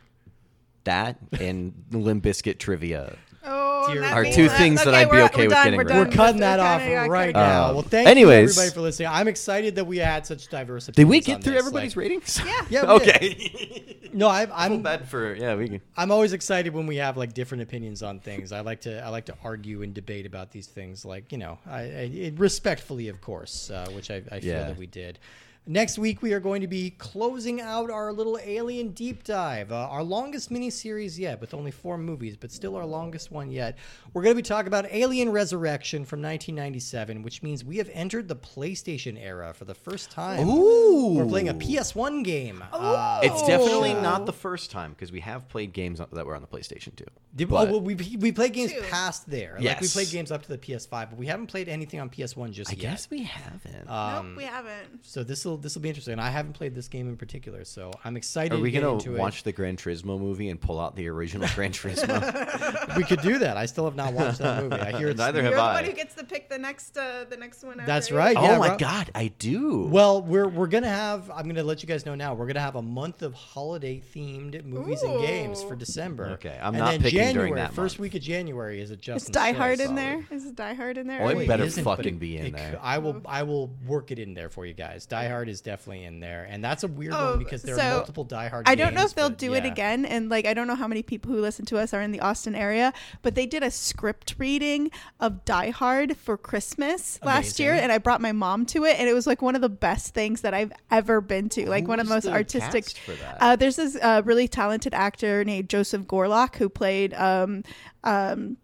that and Limp Bizkit trivia. Oh, Are means two things that I'd be okay with done, getting we're rid done. We're cutting that Kinda off got right now. Uh, well, thank anyways. you everybody for listening. I'm excited that we had such diverse. Did we get on through this. everybody's Like, ratings? Yeah. Yeah. okay. No, I, I'm bad for yeah. We can. I'm always excited when we have like different opinions on things. I like to I like to argue and debate about these things, like you know, I, I respectfully, of course, uh, which I, I feel Yeah. that we did. Next week we are going to be closing out our little Alien deep dive, uh, our longest miniseries yet, with only four movies, but still our longest one yet. We're going to be talking about Alien Resurrection from 1997, which means we have entered the PlayStation era for the first time. Ooh. We're playing a PS1 game. Uh, It's definitely Oh. not the first time because we have played games that were on the PlayStation too. Did, But- oh, well, we we played games Two. past there. Like we played games up to the PS5, but we haven't played anything on PS1 just I yet. guess we haven't. Um, nope, we haven't. So this will this will be interesting. I haven't played this game in particular, so I'm excited. Are we to gonna into watch the Gran Turismo movie and pull out the original Gran Turismo? We could do that. I still have not watched that movie. I hear it's Neither You're have the I. one who gets to pick the next, uh, the next one. That's after right. you. Yeah, oh my Rob- god, I do. Well, we're we're gonna have. I'm gonna let you guys know now. We're gonna have a month of holiday themed movies and games for December. Okay, I'm and not then picking during January, that First month. week of January is a Is Die Hard Slice. in there? Is Die Hard in there? Oh, it better fucking it- be in it there. c- I will I will work it in there for you guys. Die Hard is definitely in there, and that's a weird Oh, one because there so are multiple Die Hard. I don't know if they'll but do it again, and like I don't know how many people who listen to us are in the Austin area, but they did a script reading of Die Hard for Christmas last year, and I brought my mom to it, and it was like one of the best things that I've ever been to. Like one of the most artistic. cast for that? Uh, there's this uh, really talented actor named Joseph Gorlock who played. Um, um,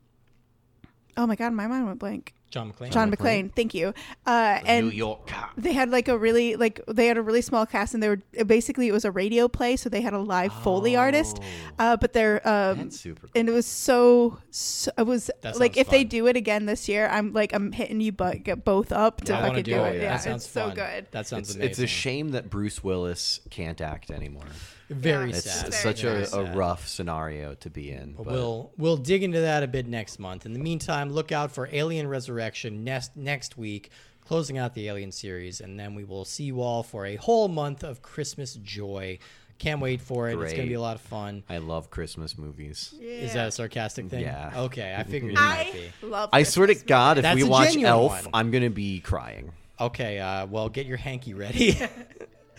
oh my god, my mind went blank. John McClane. John McClane, thank you. Uh, and New York cop. they had like a really like they had a really small cast and they were basically it was a radio play so they had a live foley artist uh but they're um super cool. and it was so, so it was like sounds if they do it again this year i'm like i'm hitting you but get both up to I want fucking do, do it it. yeah that sounds it's so good That sounds It's, amazing. it's a shame that Bruce Willis can't act anymore. Very Yeah. It's sad. such Very a, a rough scenario to be in. But But we'll we'll dig into that a bit next month. In the meantime, look out for Alien Resurrection next next week, closing out the Alien series, and then we will see you all for a whole month of Christmas joy. Can't wait for it. It's gonna be a lot of fun. I love Christmas movies. Is that a sarcastic thing? Yeah. Okay, I figured it might i be. love I swear to Christmas God, if That's we watch Elf, one. I'm gonna be crying. Okay, uh, well, get your hanky ready.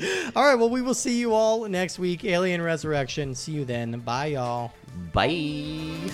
all right, well, we will see you all next week. Alien Resurrection. See you then. Bye, y'all. Bye.